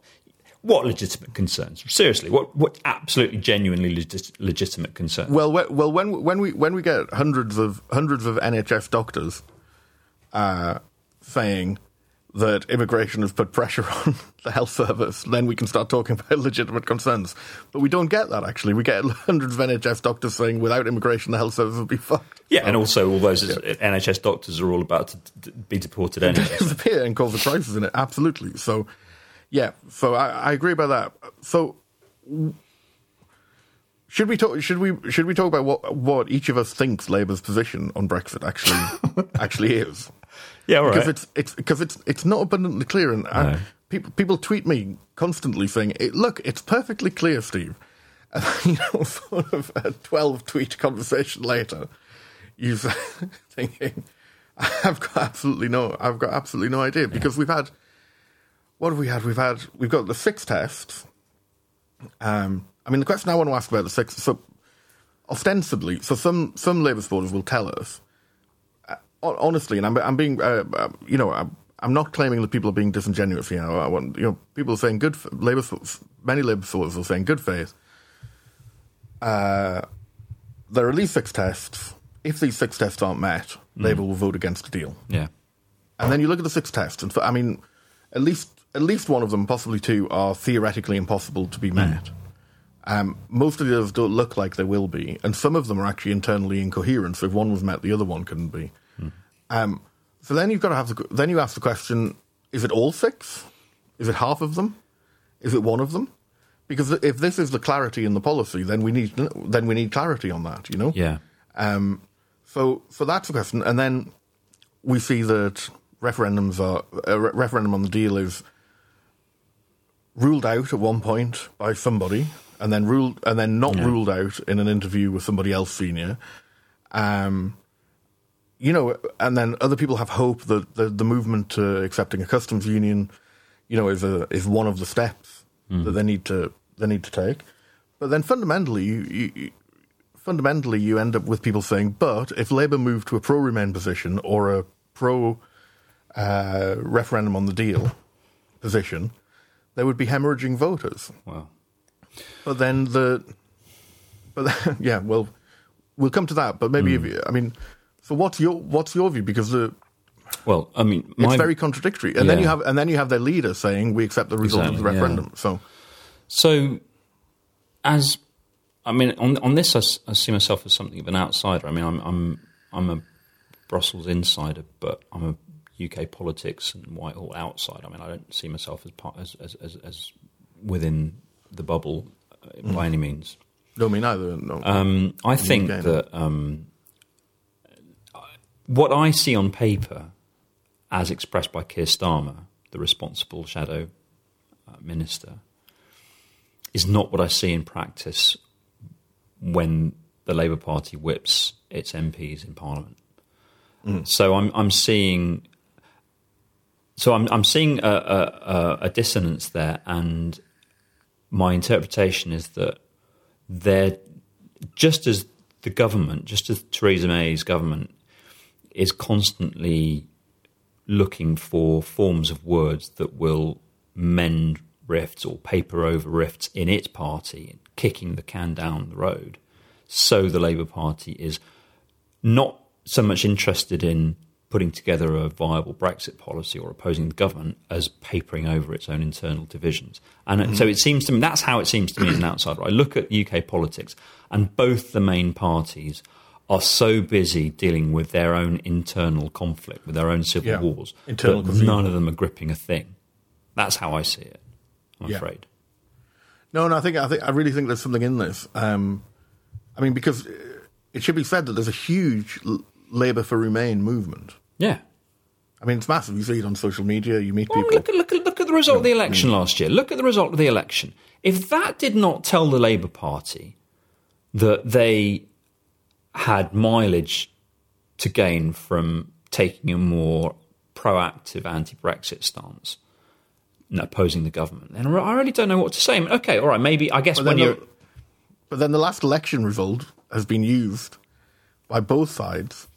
B: What legitimate concerns? Seriously, what what absolutely genuinely legit, legitimate concerns?
C: Well, well, when when we when we get hundreds of hundreds of NHS doctors uh, saying that immigration has put pressure on the health service, then we can start talking about legitimate concerns. But we don't get that actually. We get hundreds of NHS doctors saying without immigration, the health service would be fucked.
B: yeah, and also all those NHS doctors are all about to d- be deported anyway.
C: disappear and cause a crisis in it. Absolutely. So, yeah. So I, I agree about that. So, should we talk? Should we? Should we talk about what what each of us thinks Labour's position on Brexit actually actually is?
B: yeah, all
C: Because
B: right.
C: it's it's because it's it's not abundantly clear, and
B: No.
C: people people tweet me constantly saying, "It- "Look, it's perfectly clear, Steve." And you know, sort of a twelve tweet conversation later, you're thinking, "I've got absolutely no, I've got absolutely no idea," because we've had what have we had? We've had we've got the six tests. Um, I mean, the question I want to ask about the six. So, ostensibly, so some some Labour supporters will tell us hon- honestly, and I'm, I'm being, uh, uh, you know, I'm, I'm not claiming that people are being disingenuous. You know, I want, you know, people are saying good. Labour, many Labour supporters are saying good faith. Uh, there are at least six tests. If these six tests aren't met, Labour will vote against the deal.
B: yeah,
C: And then you look at the six tests, and for, I mean, at least at least one of them, possibly two, are theoretically impossible to be met. Um, most of the others don't look like they will be, and some of them are actually internally incoherent. So if one was met, the other one couldn't be. Um, so then you've got to have the, then you ask the question: Is it all six? Is it half of them? Is it one of them? Because if this is the clarity in the policy, then we need then we need clarity on that. You know.
B: yeah,
C: Um, so, so that's the question, and then we see that referendums are a re- referendum on the deal is ruled out at one point by somebody, and then ruled and then not ruled out in an interview with somebody else senior. Um, you know, and then other people have hope that the, the movement to accepting a customs union, you know, is a is one of the steps that they need to they need to take. But then fundamentally, you, you, you fundamentally you end up with people saying, but if Labour moved to a pro Remain position or a pro uh, referendum on the deal position, there would be hemorrhaging voters.
B: well,
C: But then the, but then, yeah, well, we'll come to that. But maybe
B: Hmm.
C: if I mean, so what's your what's your view? Because the
B: well, I mean,
C: it's very contradictory, and then you have and then you have their leader saying we accept the result of the
B: Exactly, yeah.
C: referendum. So
B: So, as I mean, on on this, I see myself as something of an outsider. I mean, I'm I'm I'm a Brussels insider, but I'm a UK politics and Whitehall outside. I mean, I don't see myself as part as as as, as within the bubble uh, by any means.
C: no, me neither. No,
B: Um, I think
C: UK,
B: that um, what I see on paper, as expressed by Keir Starmer, the responsible shadow uh, minister, is not what I see in practice when the Labour Party whips its MPs in Parliament. So I'm I'm seeing. So I'm I'm seeing a, a, a- dissonance there, and my interpretation is that they're just as the government, just as Theresa May's government is constantly looking for forms of words that will mend rifts or paper over rifts in its party, kicking the can down the road. So the Labour Party is not so much interested in putting together a viable Brexit policy or opposing the government as papering over its own internal divisions. And it- so it seems to me that's how it seems to me as an outsider. I look at UK politics, and both the main parties are so busy dealing with their own internal conflict, with their own civil
C: Yeah.
B: wars,
C: Internal
B: that
C: confusion.
B: none of them are gripping a thing. That's how I see it. I'm
C: Yeah.
B: afraid.
C: No, no, I think I think I really think there's something in this. Um, I mean, because it should be said that there's a huge Labour for Remain movement.
B: Yeah.
C: I mean, it's massive. You see it on social media. You meet
B: Well,
C: people.
B: look, at, look, look at the result of the election mm. last year. Look at the result of the election. If that did not tell the Labour Party that they had mileage to gain from taking a more proactive anti Brexit stance and opposing the government, then I really don't know what to say. I mean, okay, all right, maybe, I guess
C: But
B: when you're.
C: the, but then the last election result has been used by both sides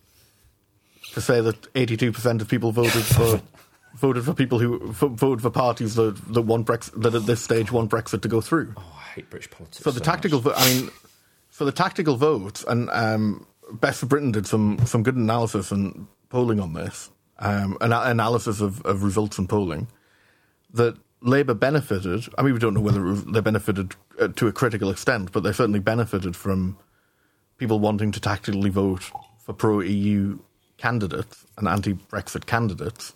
C: to say that 82% of people voted for voted for people who f- voted for parties that that want Brexit that at this stage want Brexit to go through.
B: Oh, I hate British politics.
C: For the
B: so
C: tactical, vo- I mean, for the tactical vote, and um, Best for Britain did some some good analysis and polling on this, um, an analysis of, of results and polling that Labour benefited. I mean, we don't know whether they benefited uh, to a critical extent, but they certainly benefited from people wanting to tactically vote for pro EU candidates and anti Brexit candidates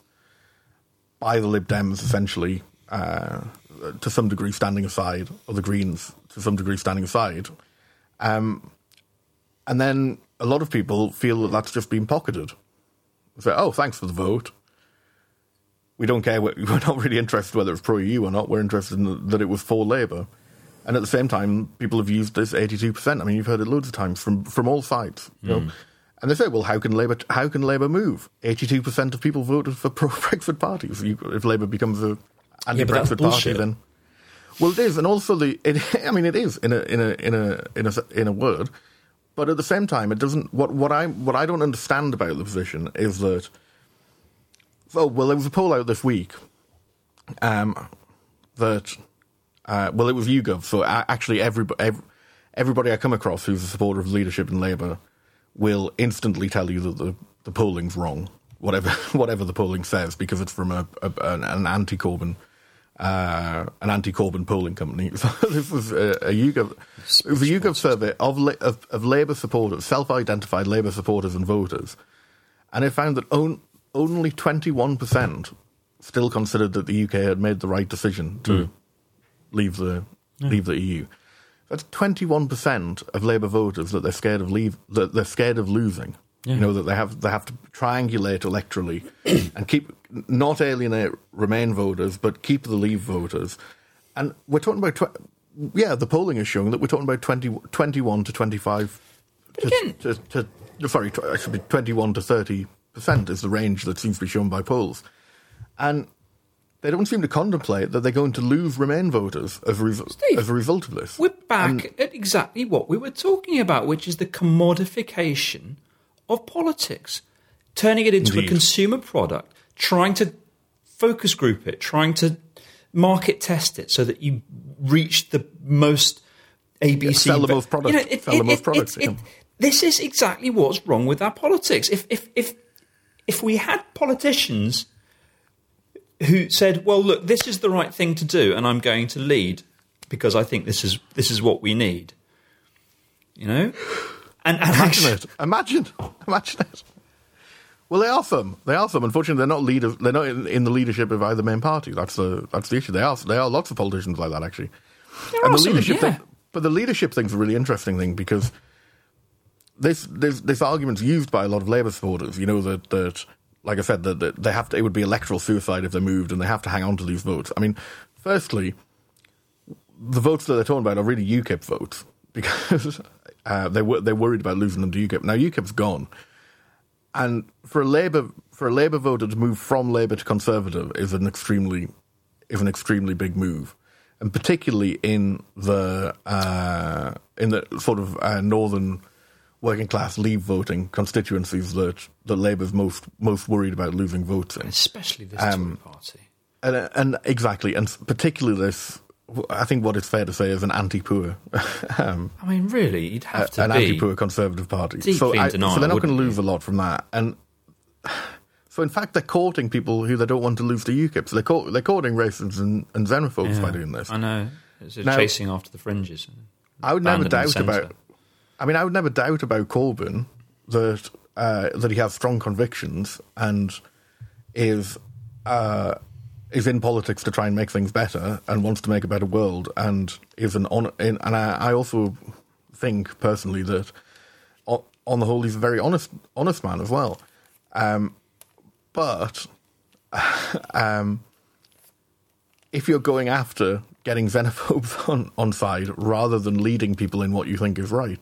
C: by the Lib Dems, essentially, uh, to some degree standing aside, or the Greens to some degree standing aside. Um, and then a lot of people feel that that's just been pocketed. Say, oh, thanks for the vote. We don't care. We're not really interested whether it's pro EU or not. We're interested in that it was for Labour. And at the same time, people have used this 82%. I mean, you've heard it loads of times from, from all sides. You know? And they say, well, how can Labour how can Labour move? 82% of people voted for pro-Brexit parties. You, if Labour becomes a
B: Yeah, but that's
C: anti-Brexit party, then well, it is, and also the. It, I mean, it is in a in a in a in a in a word, but at the same time, it doesn't. What what I what I don't understand about the position is that. Oh well, there was a poll out this week, um, that, uh, well, it was YouGov. So actually, everybody every, everybody I come across who's a supporter of leadership in Labour will instantly tell you that the the polling's wrong, whatever whatever the polling says, because it's from a, a an, an anti-Corbyn uh, an anti-Corbyn polling company. So this was a, a YouGov, it was a YouGov survey of, of, of Labour supporters, self-identified Labour supporters and voters, and it found that on, only 21% still considered that the UK had made the right decision to leave the leave the EU. That's 21% of Labour voters that they're scared of leave that they're scared of losing. You know that they have they have to triangulate electorally and keep not alienate Remain voters, but keep the Leave voters. And we're talking about tw- yeah, the polling is showing that we're talking about 20, 21 to twenty five. To,
B: again-
C: to, to, sorry, tw- actually twenty one to thirty percent is the range that seems to be shown by polls, and they don't seem to contemplate that they're going to lose Remain voters as a, resu-
B: Steve,
C: as a result of this.
B: We're back at exactly what we were talking about, which is the commodification of politics, turning it into a consumer product, trying to focus group it, trying to market test it so that you reach the most ABC.
C: sell the
B: but-
C: most product- sell the most products,
B: it-
C: yeah.
B: this is exactly what's wrong with our politics. If if if if we had politicians who said, "Well, look, this is the right thing to do, and I'm going to lead because I think this is this is what we need," you know, and, and
C: Imagine
B: actually,
C: it. Imagine. Imagine it. Well, they are some. They are some. Unfortunately, they're not leaders. They're not in, in the leadership of either main party. That's the that's the issue. They are. There are lots of politicians like that actually.
B: There
C: and the leadership
B: yeah.
C: thing, but the leadership thing's a really interesting thing because this this this argument's used by a lot of Labour supporters. You know that that like I said that, that they have to. It would be electoral suicide if they moved, and they have to hang on to these votes. I mean, firstly, the votes that they're talking about are really UKIP votes because uh, they were they're worried about losing them to UKIP. Now UKIP's gone, and for a Labour for a Labour voter to move from Labour to Conservative is an extremely is an extremely big move, and particularly in the uh, in the sort of uh, northern working class Leave voting constituencies that that Labour's most most worried about losing votes in.
B: especially this
C: Um,
B: party.
C: And, and exactly, and particularly this, I think what it's fair to say is an anti-poor, um,
B: I mean, really, you'd have to
C: an anti-poor conservative party. so, I,
B: denial,
C: so they're not going to lose a lot from that. And so, in fact, they're courting people who they don't want to lose to UKIP. So they're, they're courting racists and, and xenophobes by doing this.
B: I know. It's a
C: Now-
B: chasing after the fringes.
C: I would never doubt about. I mean, I would never doubt about Corbyn that uh, that he has strong convictions and is uh, is in politics to try and make things better and wants to make a better world and is an on. And I, I also think personally that o- on the whole he's a very honest honest man as well. Um, but um, if you're going after getting xenophobes on, on side rather than leading people in what you think is right,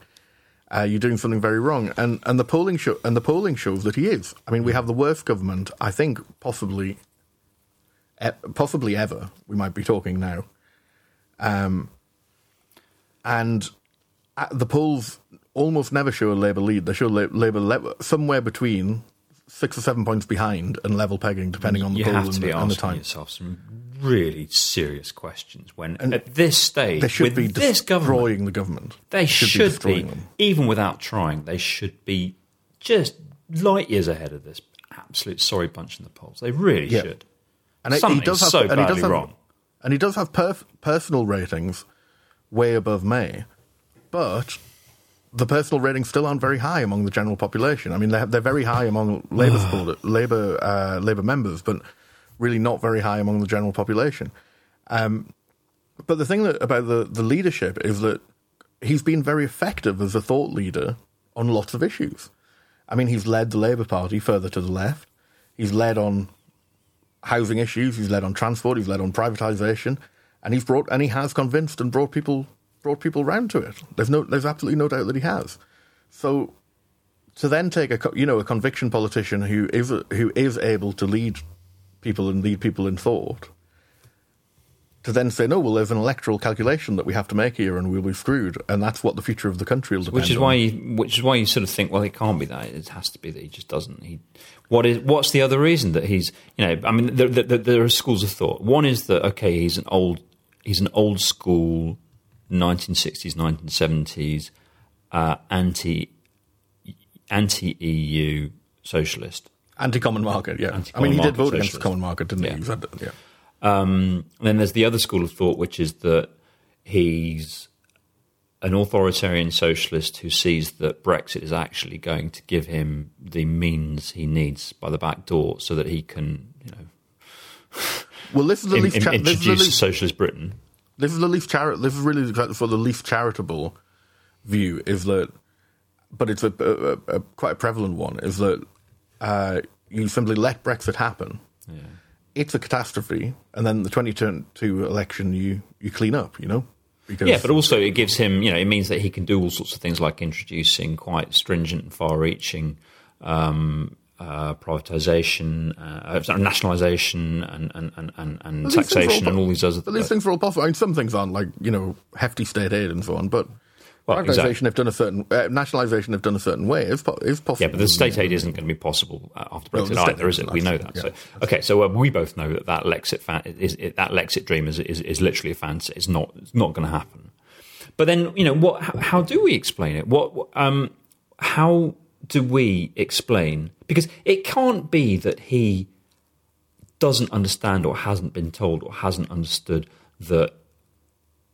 C: uh, you're doing something very wrong. And and the polling show and the polling shows that he is. I mean, we have the worst government I think possibly, e- possibly ever. We might be talking now. Um, and uh, the polls almost never show a Labour lead. They show La- Labour le- somewhere between six or seven points behind and level pegging, depending on the
B: YouGov
C: and, the, and the
B: asking
C: time.
B: yourself some really serious questions when at this stage
C: They should
B: with
C: be
B: this government
C: destroying the government.
B: they
C: should,
B: should,
C: be
B: be, even without trying they should be just light years ahead of this absolute sorry punch in the polls they really
C: Yeah.
B: should
C: And it-
B: Something's so
C: and he
B: badly
C: does have,
B: wrong
C: And he does have perf- personal ratings way above May, but the personal ratings still aren't very high among the general population. I mean, they're, they're very high among Labour supporters, Labour uh, Labour members, but really not very high among the general population. Um, but the thing that, about the, the leadership is that he's been very effective as a thought leader on lots of issues. I mean, he's led the Labour Party further to the left. He's led on housing issues. He's led on transport. He's led on privatisation, and he's brought and he has convinced and brought people brought people round to it. There's no there's absolutely no doubt that he has. So to then take a you know a conviction politician who is who is able to lead people and lead people in thought. To then say no, well, there's an electoral calculation that we have to make here, and we'll be screwed, and that's what the future of the country will depend
B: which is
C: on.
B: why you, which is why you sort of think well it can't be that it has to be that he just doesn't he what is what's the other reason that he's you know I mean there, there, there are schools of thought one is that okay he's an old he's an old school 1960s 1970s uh, anti anti EU socialist
C: anti-common market. Yeah, I mean, he did vote against the common market, didn't
B: Yeah.
C: he? yeah.
B: Um, then there's the other school of thought, which is that he's an authoritarian socialist who sees that Brexit is actually going to give him the means he needs by the back door, so that he can, you know,
C: Well, this is the
B: in-
C: least.
B: in-
C: cha- this, is the least
B: socialist Britain.
C: This is the least chari- This is really the- for the least charitable view. Is that, but it's a, a, a quite a prevalent one. Is that uh, you simply let Brexit happen. Yeah. It's a catastrophe, and then the 2022 election, you you clean up. You know, because
B: Yeah, but also it gives him, you know, it means that he can do all sorts of things like introducing quite stringent and far-reaching um, uh, privatisation, uh, sorry, nationalisation, and and and and, and
C: But these things are
B: taxation,
C: all
B: and all these other.
C: But these things are all possible. I mean, some things aren't like you know hefty state aid and so on, but.
B: Well,
C: Privatisation,
B: exactly.
C: if done a certain uh, nationalisation, if done a certain way, is, is possible.
B: Yeah, but the state aid isn't going to be possible uh, after Brexit
C: state
B: either, is it? We know that.
C: yeah.
B: So, okay, so uh, we both know that that Lexit fan is, is that Lexit dream is, is is literally a fantasy. It's not it's not going to happen. But then you know what? How, how do we explain it? What um, how do we explain? Because it can't be that he doesn't understand or hasn't been told or hasn't understood that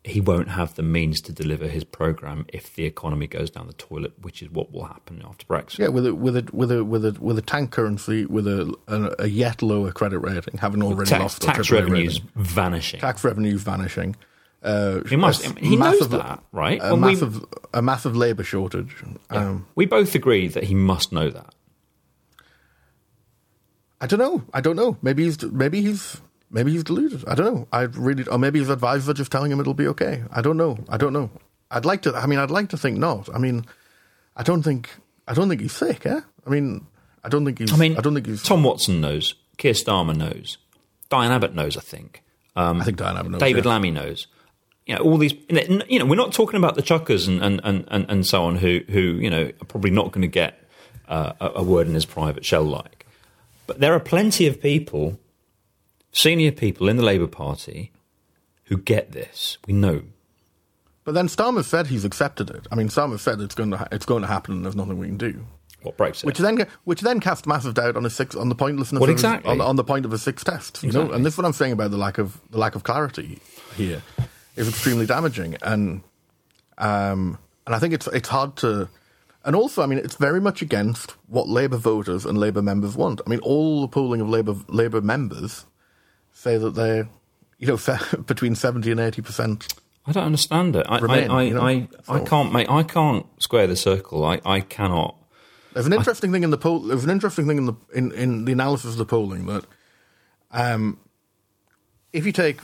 B: he won't have the means to deliver his program if the economy goes down the toilet, which is what will happen after Brexit.
C: Yeah, with a with a with a with a with a tank currency with a a, a yet lower credit rating, having already
B: tax,
C: lost
B: tax revenues
C: rating.
B: vanishing.
C: tax revenues vanishing. Uh,
B: He must-
C: a
B: I mean, he knows that, right?
C: A
B: When we-
C: massive a massive labour shortage. Um,
B: we both agree that he must know that.
C: I don't know. I don't know. Maybe he's maybe he's maybe he's deluded. I don't know. I really or maybe his advisors are just telling him it'll be okay. I don't know. I don't know. I'd like to. I mean, I'd like to think not. I mean, I don't think. I don't think he's sick. Eh? I mean, I don't think he's.
B: I mean,
C: I don't think he's.
B: Tom Watson knows. Keir Starmer knows. Diane Abbott knows. I think. Um,
C: I think Diane Abbott knows.
B: David
C: yeah.
B: Lammy knows. You know, all these. You know, we're not talking about the chuckers and and, and, and, so on, who who you know are probably not going to get uh, a, a word in his private shell like. But there are plenty of people, senior people in the Labour Party, who get this. We know.
C: But then Starmer said he's accepted it. I mean, Starmer said it's going to ha- it's going to happen, and there's nothing we can do.
B: What Brexit?
C: Which then which then cast massive doubt on his six on the pointlessness
B: Well,
C: of his-
B: exactly.
C: on, on the point of his six tests. You know, and this is what I'm saying about the lack of the lack of clarity here is extremely damaging, and um, and I think it's it's hard to. And also, I mean, it's very much against what Labour voters and Labour members want. I mean, all the polling of Labour Labour members say that they're, you know, between seventy and eighty percent.
B: I don't understand it. I,
C: Remain,
B: I, I,
C: you know,
B: I, I can't make. I can't square the circle. I, I cannot.
C: There's an interesting thing in the poll. There's an interesting thing in the in, in the analysis of the polling that, um, if you take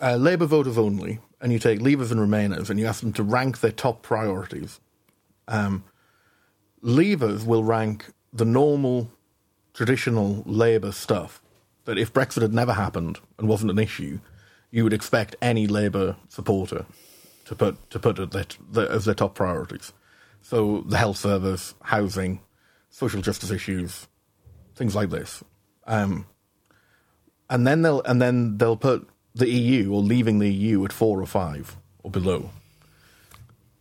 C: uh, Labour voters only and you take Leavers and Remainers and you ask them to rank their top priorities, um, Leavers will rank the normal, traditional Labour stuff that if Brexit had never happened and wasn't an issue, you would expect any Labour supporter to put to put as their top priorities. So the health service, housing, social justice issues, things like this, um, and then they'll and then they'll put the EU or leaving the EU at four or five or below.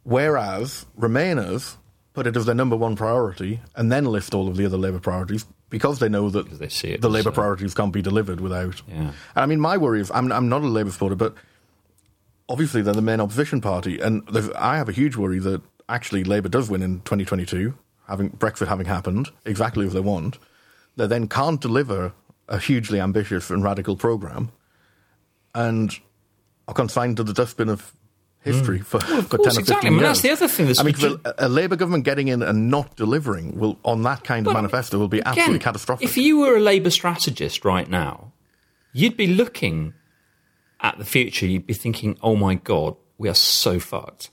C: Whereas Remainers put it as their number one priority and then list all of the other Labour priorities because they know that
B: they see it
C: the Labour
B: uh,
C: priorities can't be delivered without.
B: Yeah.
C: And I mean, my worry is I'm, I'm not a Labour supporter, but obviously they're the main opposition party, and I have a huge worry that actually Labour does win in 2022, having Brexit having happened exactly as they want. They then can't deliver a hugely ambitious and radical programme, and are consigned to the dustbin of history for, for 10
B: Hmm. course,
C: or 15
B: exactly. I mean, that's the other thing that's
C: I mean, 'cause a, Labour government getting in and not delivering will, on that kind of manifesto will be
B: again,
C: absolutely catastrophic.
B: If you were a Labour strategist right now, you'd be looking at the future. You'd be thinking, "Oh my God, we are so fucked,"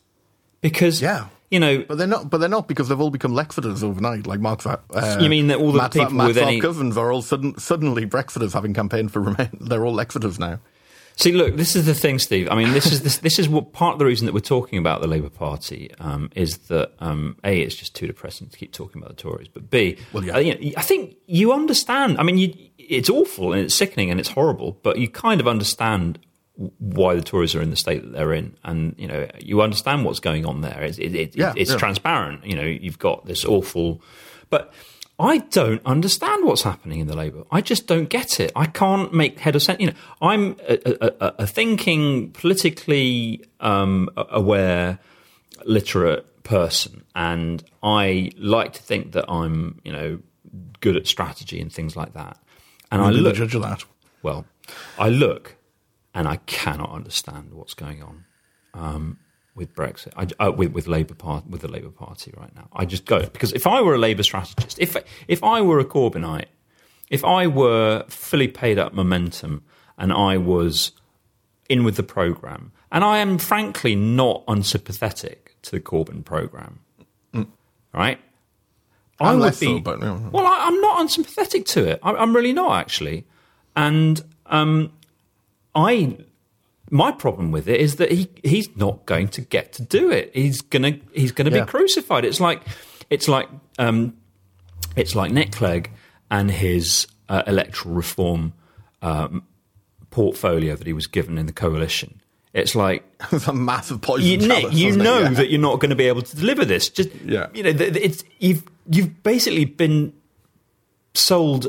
B: because
C: Yeah.
B: you know,
C: But they're not. But they're not because they've all become Lexiters overnight. Like Mark. Uh,
B: You mean that all the
C: Matt,
B: people
C: Matt
B: with any-
C: cousins are all sudden, suddenly Brexiters having campaigned for Remain? They're all Lexiters now.
B: See, look, this is the thing, Steve. I mean, this is this, this is what part of the reason that we're talking about the Labour Party um, is that um, a it's just too depressing to keep talking about the Tories, but b
C: Well, yeah.
B: uh, you know, I think you understand. I mean, you, it's awful and it's sickening and it's horrible, but you kind of understand why the Tories are in the state that they're in, and you know you understand what's going on there. It's, it, it,
C: Yeah,
B: it's
C: yeah.
B: transparent. You know, you've got this awful, but. I don't understand what's happening in the Labour. I just don't get it. I can't make head or sense. You know, I'm a, a, a- thinking, politically um, aware, literate person, and I like to think that I'm, you know, good at strategy and things like that. And I
C: You'll be
B: look,
C: the judge of that.
B: well, I look, and I cannot understand what's going on um, with Brexit, I, uh, with with Labour Party, with the Labour Party right now. I just go because if I were a Labour strategist, if if I were a Corbynite, if I were fully paid up momentum, and I was in with the program, and I am frankly not unsympathetic to the Corbyn program, right? I
C: I'm
B: would be.
C: so, but, yeah.
B: Well, I, I'm not unsympathetic to it. I, I'm really not actually, and um, I. My problem with it is that he he's not going to get to do it. He's gonna he's gonna
C: Yeah.
B: be crucified. It's like it's like um, it's like Nick Clegg and his uh, electoral reform um, portfolio that he was given in the coalition. It's like
C: it's a massive poison.
B: you, Nick, you know
C: Yeah.
B: that you're not going to be able to deliver this. Just
C: Yeah.
B: you know, it's you've you've basically been sold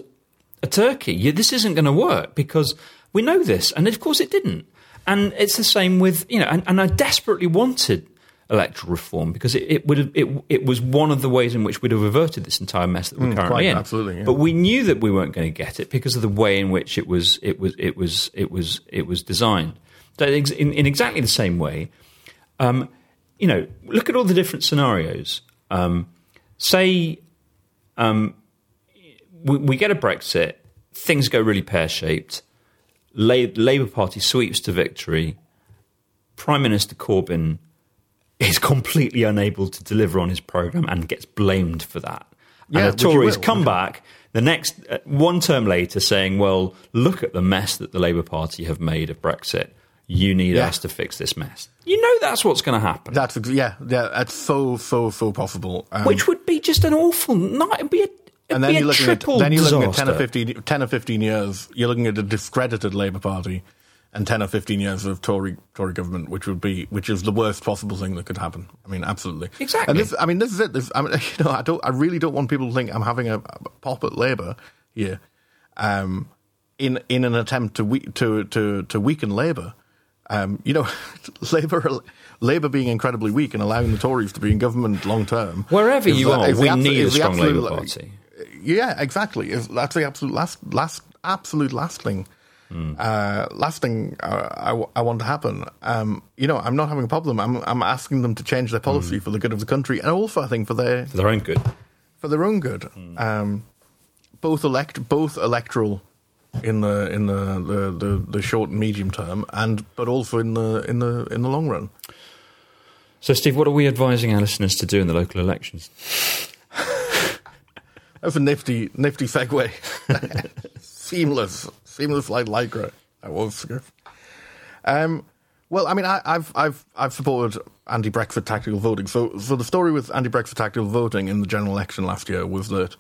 B: a turkey. You, this isn't going to work because we know this, and of course it didn't. And it's the same with you know, and, and I desperately wanted electoral reform because it, it would have, it it was one of the ways in which we'd have averted this entire mess that we're currently
C: Mm, quite,
B: in.
C: absolutely, yeah.
B: But we knew that we weren't going to get it because of the way in which it was it was it was it was it was designed. So in, in exactly the same way, um, you know, look at all the different scenarios. Um, say um, we, we get a Brexit, things go really pear shaped. La- Labour Party sweeps to victory. Prime Minister Corbyn is completely unable to deliver on his programme and gets blamed for that.
C: Yeah,
B: and the Tories
C: will.
B: come back the next uh, one term later saying, "Well, look at the mess that the Labour Party have made of Brexit. You need
C: Yeah.
B: us to fix this mess." You know that's what's going to happen.
C: That's yeah, yeah. That's so so so possible. Um,
B: which would be just an awful night. It'd be a,
C: and then you're looking at then you're
B: disaster.
C: looking at 10 or 15, 10 or 15 years. You're looking at a discredited Labour Party and ten or fifteen years of Tory Tory government, which would be which is the worst possible thing that could happen. I mean, absolutely.
B: Exactly.
C: And this, I mean, this is it. This, I mean, you know, I don't. I really don't want people to think I'm having a, a pop at Labour here, um, in in an attempt to we, to to to weaken Labour. Um, you know, Labour Labour being incredibly weak and allowing the Tories to be in government long term.
B: Wherever you
C: the-
B: are,
C: is the
B: we need a strong Labour Party.
C: Yeah, exactly. Is that's the absolute last last absolute last thing. Uh, last thing uh, I, w- I want to happen. Um, you know, I'm not having a problem. I'm I'm asking them to change their policy for the good of the country, and also I think for their
B: for their own good.
C: for their own good. Um, both elect both electoral in the in the, the, the, the short and medium term, and but also in the in the in the long run.
B: So, Steve, what are we advising our listeners to do in the local elections?
C: That's a nifty nifty segue. seamless, seamless like lycra. That was. Um, well, I mean, I, I've I've I've supported anti-Brexit tactical voting. So, so the story with anti-Brexit tactical voting in the general election last year was that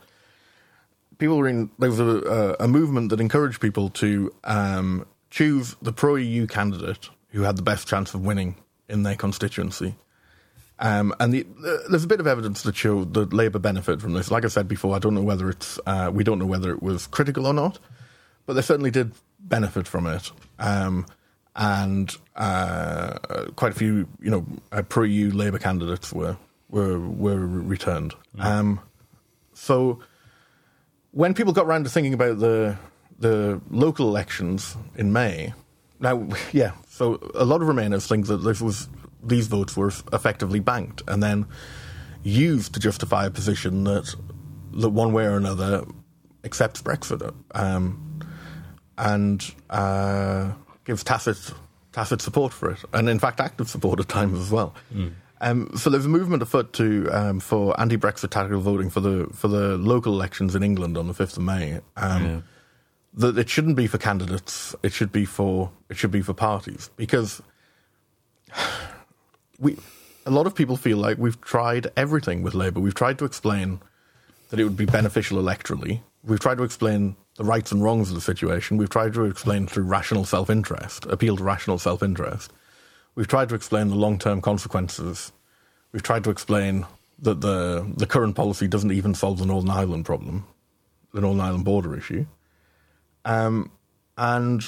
C: people were in. There was a, a, movement that encouraged people to um, choose the pro EU candidate who had the best chance of winning in their constituency. Um, and the, uh, there's a bit of evidence that show that Labour benefit from this. Like I said before, I don't know whether it's uh, we don't know whether it was critical or not, but they certainly did benefit from it. Um, and uh, quite a few, you know, uh, pro-EU Labour candidates were were were returned. Um, so when people got around to thinking about the the local elections in May, now yeah, so a lot of Remainers think that this was these votes were effectively banked and then used to justify a position that that one way or another accepts Brexit um, and uh, gives tacit tacit support for it, and in fact active support at times as well. Um, so there's a movement afoot to um, for anti-Brexit tactical voting for the for the local elections in England on the fifth of May. Um, That it shouldn't be for candidates; it should be for it should be for parties because we a lot of people feel like we've tried everything with Labour. We've tried to explain that it would be beneficial electorally. We've tried to explain the rights and wrongs of the situation. We've tried to explain through rational self-interest, appeal to rational self-interest. We've tried to explain the long-term consequences. We've tried to explain that the the current policy doesn't even solve the Northern Ireland problem, the Northern Ireland border issue. Um, and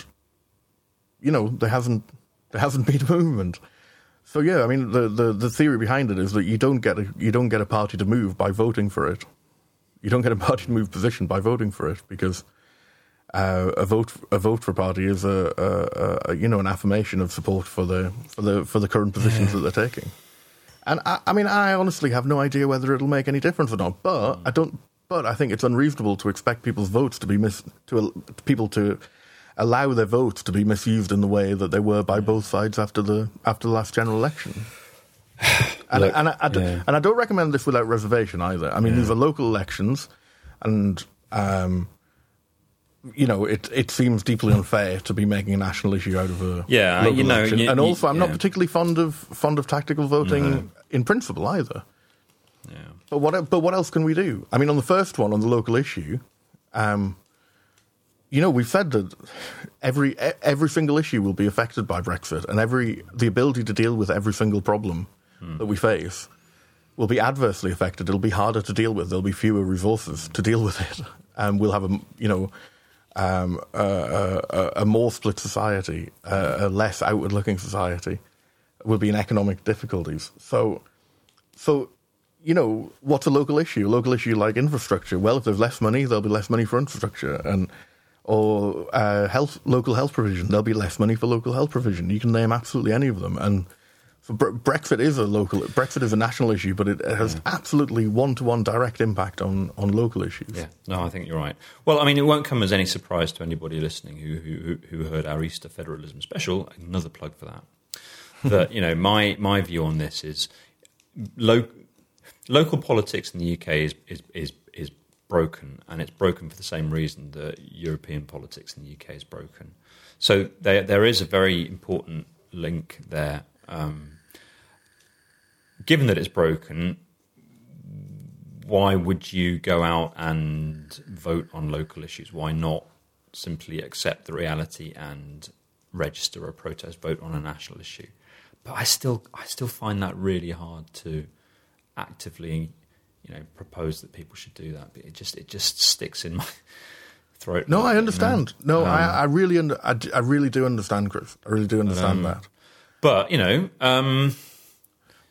C: you know there hasn't there hasn't been a movement. So yeah, I mean the, the, the theory behind it is that you don't get a you don't get a party to move by voting for it. You don't get a party to move position by voting for it because uh, a vote a vote for a party is a, a, a you know an affirmation of support for the for the for the current positions that they're taking. And I, I mean, I honestly have no idea whether it'll make any difference or not. But I don't. But I think it's unreasonable to expect people's votes to be mis to people to allow their votes to be misused in the way that they were by both sides after the after the last general election. And,
B: Look,
C: and, I, I
B: yeah.
C: and I don't recommend this without reservation either. I mean, these are local elections, and um, you know, it it seems deeply unfair to be making a national issue out of a
B: Yeah,
C: local
B: you know,
C: election.
B: you-
C: and also, I'm not particularly fond of fond of tactical voting
B: No.
C: in principle either.
B: Yeah.
C: But what but what else can we do? I mean, on the first one, on the local issue, um, you know, we've said that every every single issue will be affected by Brexit, and every the ability to deal with every single problem that we face will be adversely affected. It'll be harder to deal with. There'll be fewer resources to deal with it, and we'll have a you know um, a, a, a- more split society, a, a less outward looking society. Will be in economic difficulties. So so, you know, what's a local issue? A local issue like infrastructure. Well, if there's less money, there'll be less money for infrastructure, and or uh, health, local health provision. There'll be less money for local health provision. You can name absolutely any of them, and so Bre- Brexit is a local. Brexit is a national issue, but it has absolutely one-to-one direct impact on on local issues.
B: Yeah, no, I think you're right. Well, I mean, it won't come as any surprise to anybody listening who who, who heard our Easter federalism special. Another plug for that. that you know, my my view on this is lo- local politics in the UK is is is broken, and it's broken for the same reason that European politics in the UK is broken. So there there is a very important link there. Um, given that it's broken, why would you go out and vote on local issues? Why not simply accept the reality and register a protest vote on a national issue? But I still, I still find that really hard to actively, you know, propose that people should do that. But it just, it just sticks in my throat.
C: No,
B: you
C: I
B: know.
C: understand. No,
B: Um,
C: I, I really, under—I really do understand, Chris. I really do understand that.
B: But you know, um,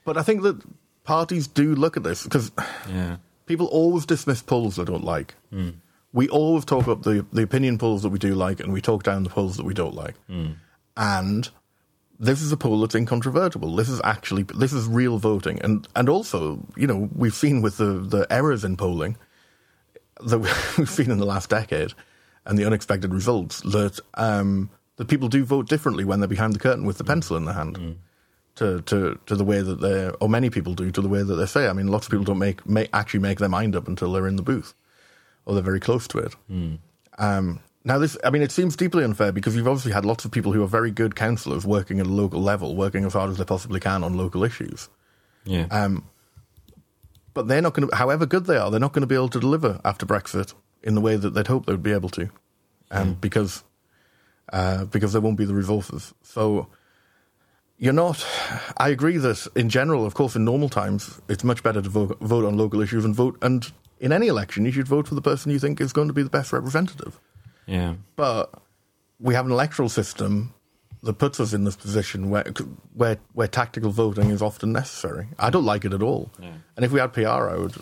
C: But I think that parties do look at this because
B: yeah,
C: people always dismiss polls they don't like. We always talk up the, the opinion polls that we do like, and we talk down the polls that we don't like. And this is a poll that's incontrovertible. This is actually this is real voting, and and also you know we've seen with the the errors in polling that we've seen in the last decade, and the unexpected results that um, that people do vote differently when they're behind the curtain with the pencil in their hand to, to, to the way that they or many people do to the way that they say. I mean, lots of people don't make, make actually make their mind up until they're in the booth or they're very close to it. Um, now, this I mean, it seems deeply unfair because you've obviously had lots of people who are very good councillors working at a local level, working as hard as they possibly can on local issues.
B: yeah.
C: Um, but they're not going to, however good they are, they're not going to be able to deliver after Brexit in the way that they'd hope they would be able to, um, because uh, because there won't be the resources. So you're not. I agree that in general, of course, in normal times, it's much better to vote, vote on local issues and vote. And in any election, you should vote for the person you think is going to be the best representative.
B: Yeah.
C: But we have an electoral system that puts us in this position where where where tactical voting is often necessary. I don't like it at all. And if we had PR, I would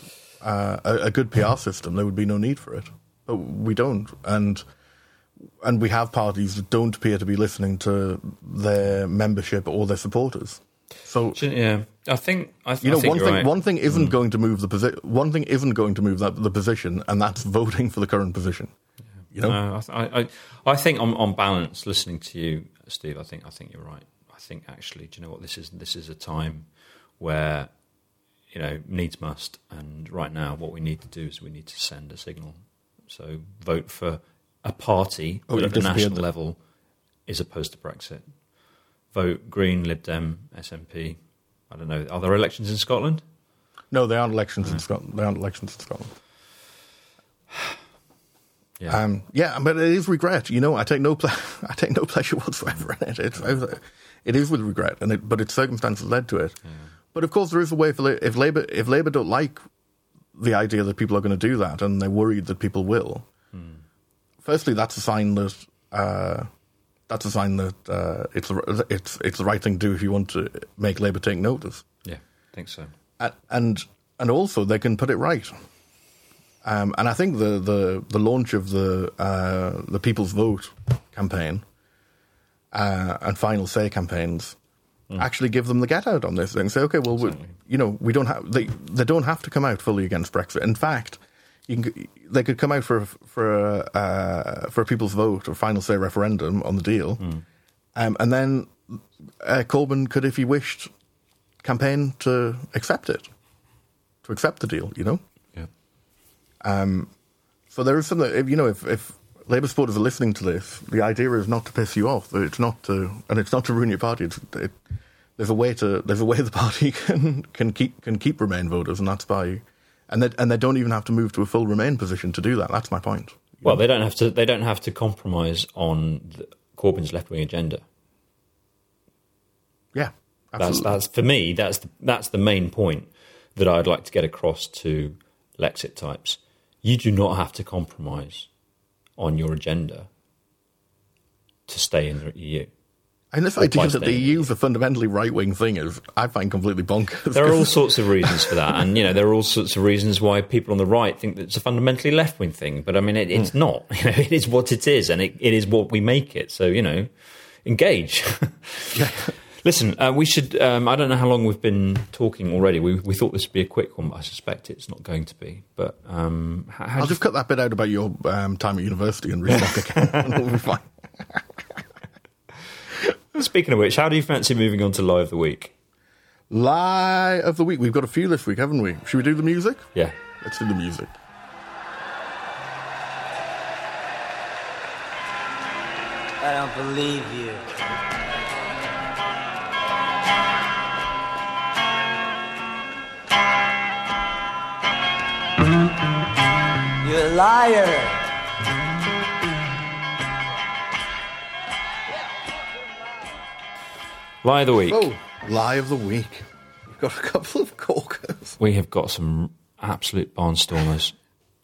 C: uh, a, a good PR system. There would be no need for it, but we don't. And and we have parties that don't appear to be listening to their membership or their supporters. So
B: Yeah. I think. I,
C: you know,
B: think
C: one thing
B: right. Mm.
C: one thing isn't going to move the position. One thing isn't going to move that, the position, and that's voting for the current position. You know,
B: No, I, I, I- I think on, on balance, listening to you, Steve, I think I think you're right. I think actually, do you know what this is? This is a time where you know needs must, and right now, what we need to do is we need to send a signal. So vote for a party
C: Oh,
B: at the national level is opposed to Brexit. Vote Green, Lib Dem, SNP. I don't know. Are there elections in Scotland?
C: no, there aren't elections in Scotland. There aren't elections in Scotland.
B: Yeah.
C: Um, yeah, but it is regret. You know, I take no ple- I take no pleasure whatsoever in it. It's, it is with regret, and it, but its circumstances led to it. But of course, there is a way for if Labour if Labour don't like the idea that people are going to do that, and they're worried that people will. Firstly, that's a sign that uh, that's a sign that uh, it's the- it's it's the right thing to do if you want to make Labour take notice
B: yeah, I think so.
C: and and, and also they can put it right. Um, and I think the, the, the launch of the uh, the People's Vote campaign uh, and Final Say campaigns actually give them the get out on this and say, okay, well, we, you know, we don't have they they don't have to come out fully against Brexit. In fact, you can, they could come out for a- for a, uh, for a People's Vote or Final Say referendum on the deal, um, and then uh, Corbyn could, if he wished, campaign to accept it, to accept the deal. You know.
B: Yeah.
C: So there is something, if, you know, if, if Labour supporters are listening to this, the idea is not to piss you off. It's not to, and it's not to ruin your party. It's, it, there's a way to, there's a way the party can can keep can keep Remain voters, and that's by, and they and they don't even have to move to a full Remain position to do that. That's my point.
B: Well, they don't have to. They don't have to compromise on the, Corbyn's left wing agenda.
C: Yeah,
B: That's that's for me. That's the, that's the main point that I'd like to get across to Lexit types. You do not have to compromise on your agenda to stay in the EU.
C: and this idea that the. EU is a fundamentally right wing thing is, I find completely bonkers.
B: There are all sorts of reasons for that, and you know there are all sorts of reasons why people on the right think that it's a fundamentally left wing thing. But I mean, it, it's hmm. not. You know, it is what it is, and it, it is what we make it. So you know, engage. Listen, uh, we should. Um, I don't know how long we've been talking already. We we thought this would be a quick one, but I suspect it's not going to be. But um, how, how
C: I'll
B: do you
C: just cut that bit out about your um, time at university and read back again. and we'll be fine.
B: Speaking of which, how do you fancy moving on to lie of the week?
C: Lie of the week. We've got a few this week, haven't we? Should we do the music?
B: Yeah.
C: Let's do the music.
D: I don't believe you. Liar.
B: Lie of the week.
C: Oh, lie of the week. We've got a couple of corkers.
B: We have got some absolute barnstormers.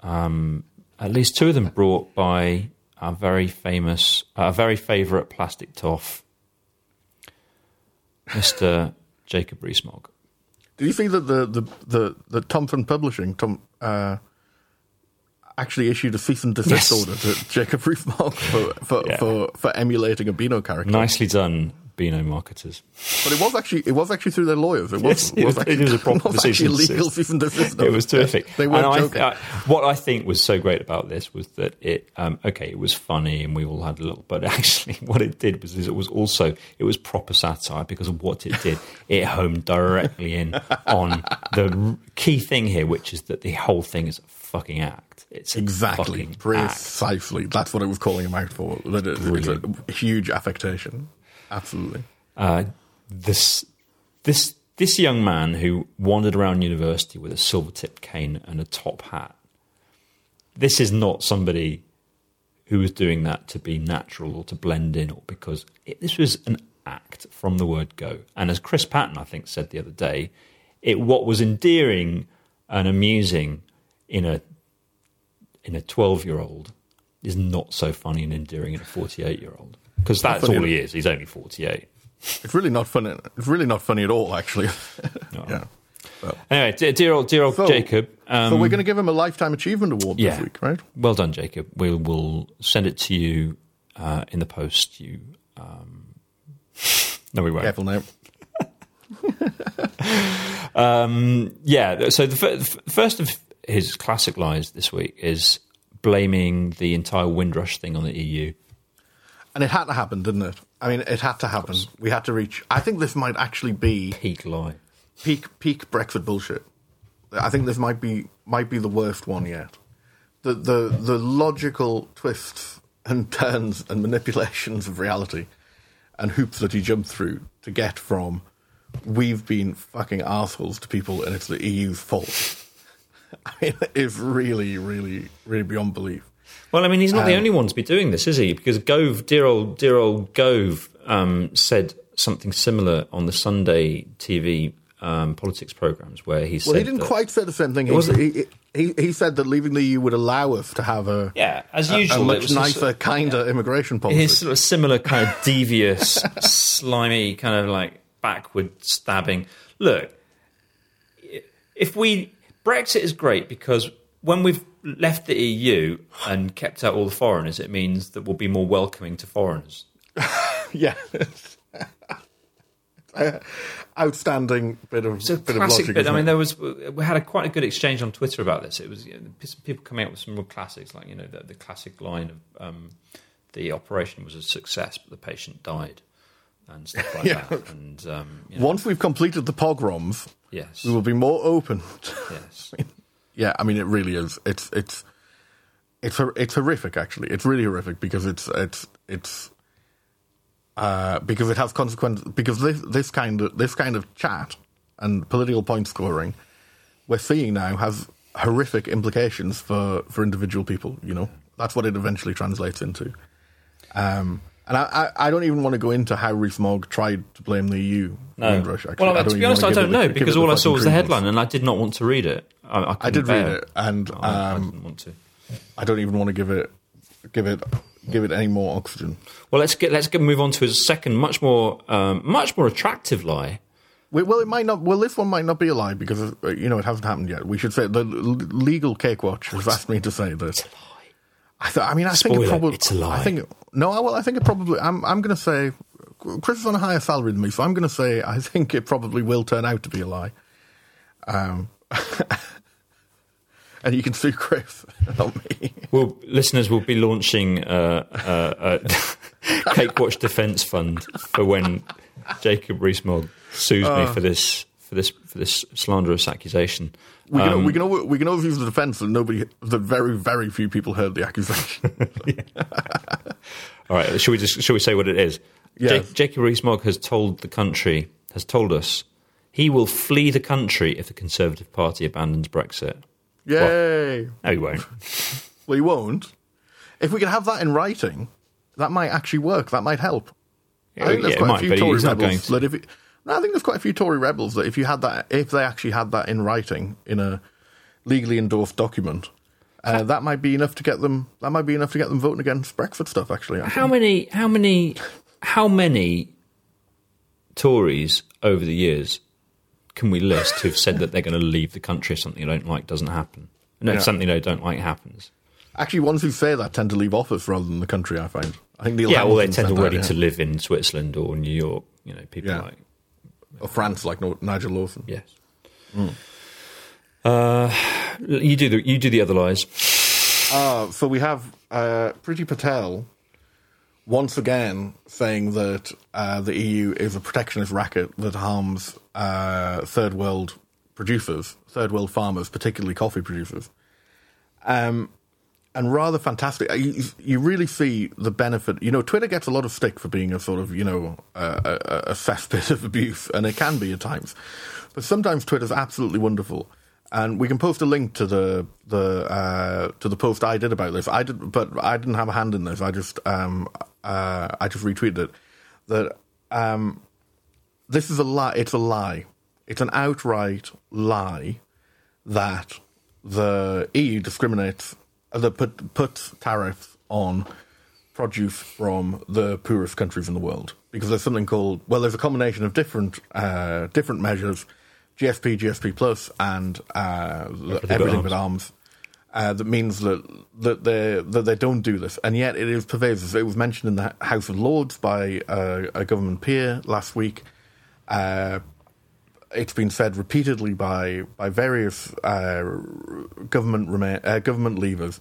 B: Um, at least two of them brought by our very famous, our very favourite plastic toff, Mr. Jacob Rees-Mogg.
C: Did you think that the the the, the Thomson Publishing Tom uh, actually issued a cease and desist
B: Yes.
C: order to Jacob Rees-Mogg for for,
B: Yeah.
C: for for emulating a Beano character?
B: Nicely done, Beano marketers.
C: But it was actually it was actually through their lawyers. It
B: Yes,
C: was
B: it was-
C: actually,
B: it was a proper
C: was actually
B: and
C: legal cease and desist.
B: It was terrific.
C: They weren't
B: I-
C: joking.
B: I- what I think was so great about this was that it, um, okay, it was funny and we all had a little, but actually, what it did was is it was also it was proper satire because of what it did. It homed directly in on the key thing here, which is that the whole thing is fucking act. It's
C: Exactly,
B: fucking act.
C: precisely. That's what it was calling him out for. That it, it's a huge affectation. Absolutely.
B: uh, this this this young man who wandered around university with a silver tipped cane and a top hat this is not somebody who was doing that to be natural or to blend in or because it, this was an act from the word go. And as Chris Patten, I think, said the other day, it what was endearing and amusing in a in a twelve year old is not so funny and endearing in a forty eight year old because that's all he is. He's only forty eight.
C: It's really not funny. It's really not funny at all, actually. yeah.
B: Anyway, dear, dear old dear old
C: So-
B: Jacob. Um,
C: so we're going to give him a lifetime achievement award
B: yeah.
C: this week, right?
B: Well done, Jacob. We will send it to you uh, in the post. You, um... no, we won't.
C: Careful now.
B: Um, yeah. So the, fir- the first of his classic lies this week is blaming the entire Windrush thing on the EU.
C: And it had to happen, didn't it? I mean, it had to happen. We had to reach. I think this might actually be
B: Peak lie.
C: peak peak Brexit bullshit. I think this might be might be the worst one yet. The the the logical twists and turns and manipulations of reality and hoops that he jumped through to get from we've been fucking assholes to people and it's the EU's fault. I mean, it's really, really, really beyond belief.
B: Well, I mean, he's not
C: Um,
B: the only one to be doing this, is he? Because Gove, dear old, dear old Gove, um, said something similar on the Sunday TV um, politics programs, where he said,
C: Well, he didn't
B: that-
C: quite say the same thing. He, he, he, said that leaving the EU would allow us to have a,
B: yeah, as
C: a, a
B: usual,
C: much nicer,
B: sort of-
C: kinder immigration policy.
B: his sort of similar kind of devious, slimy, kind of like backward stabbing. Look, if we Brexit is great because when we've left the EU and kept out all the foreigners, it means that we'll be more welcoming to foreigners.
C: Yeah. Outstanding bit of
B: It's a
C: bit of
B: classic
C: logic.
B: bit. I mean, there was we had a quite a good exchange on Twitter about this. It was you know, people coming up with some real classics, like you know the, the classic line of um, the operation was a success, but the patient died, and stuff like
C: Yeah.
B: that. And um, you know,
C: Once we've completed the pogroms,
B: yes,
C: we will be more open.
B: yes.
C: yeah, I mean, it really is. It's it's it's it's horrific. Actually, it's really horrific because it's it's it's uh, because it has consequences. Because this this kind of this kind of chat and political point scoring we're seeing now has horrific implications for for individual people. You know, that's what it eventually translates into. Um, and I, I, I don't even want to go into how Rees-Mogg tried to blame the EU.
B: No.
C: Windrush, actually.
B: well,
C: I
B: to be honest, I don't
C: it the-
B: know because all I saw was the headline, and I did not want to read it. I, I,
C: I did read it, and
B: I, I
C: um,
B: didn't want to.
C: I don't even want to give it give it give it any more oxygen.
B: Well, let's get let's get move on to his second, much more um, much more attractive lie.
C: We- Well, it might not. Well, this one might not be a lie because uh, you know it hasn't happened yet. We should say the legal cake watch has asked me to say that. I, th- I mean, I think it probably.
B: it's a lie.
C: I think no. Well, I think it probably. I'm. I'm going to say Chris is on a higher salary than me, so I'm going to say I think it probably will turn out to be a lie. Um, and you can sue Chris, not me.
B: Well, listeners will be launching uh, uh, a Cake Watch Defence Fund for when Jacob Rees-Mogg sues me for this for this for this slanderous accusation.
C: We can,
B: Um,
C: we can always, we can always use the defence that nobody, that very very few people heard the accusation.
B: All right, should we just should we say what it is?
C: Yes.
B: Ja- Jacob Rees-Mogg has told the country has told us he will flee the country if the Conservative Party abandons Brexit.
C: Yay!
B: No, he won't.
C: Well, he won't. If we can have that in writing, that might actually work. That might help.
B: Yeah,
C: I think there's
B: yeah, it
C: quite
B: might,
C: a few Tory
B: he's not
C: rebels
B: going
C: that if it, no, I think there's quite a few Tory rebels that if you had that, if they actually had that in writing in a legally endorsed document, uh, that might be enough to get them. That might be enough to get them voting against Brexit stuff. Actually,
B: How many? How many? How many Tories over the years can we list who've said that they're going to leave the country if something they don't like doesn't happen? No, if
C: Yeah.
B: something they don't like happens.
C: actually ones who say that tend to leave office rather than the country. I find. I think Neil
B: Yeah, well, they tend
C: said that,
B: already
C: yeah.
B: to live in Switzerland or New York. You know, people
C: Yeah.
B: like
C: or France, like Nigel Lawson.
B: yes.
C: Hmm.
B: Uh, you do the you do the other lies.
C: Uh, so we have uh, Priti Patel once again saying that uh, the EU is a protectionist racket that harms uh, third world producers, third world farmers, particularly coffee producers. Um, and rather fantastic. Uh, You, you really see the benefit. You know, Twitter gets a lot of stick for being a sort of, you know, a, a, cesspit of abuse, and it can be at times. But sometimes Twitter's absolutely wonderful. and we can post a link to the the uh, to the post I did about this. I did, but I didn't have a hand in this. I just um, uh, I just retweeted it. That um, this is a lie. It's a lie. It's an outright lie that the EU discriminates, that put puts tariffs on produce from the poorest countries in the world because there's something called well, there's a combination of different uh, different measures, GSP, GSP plus, and uh, everything but
B: arms.
C: Uh, that means that that they that they don't do this, and yet it is pervasive. It was mentioned in the House of Lords by uh, a government peer last week. It's been said repeatedly by by various uh, government rema- uh, government leaders,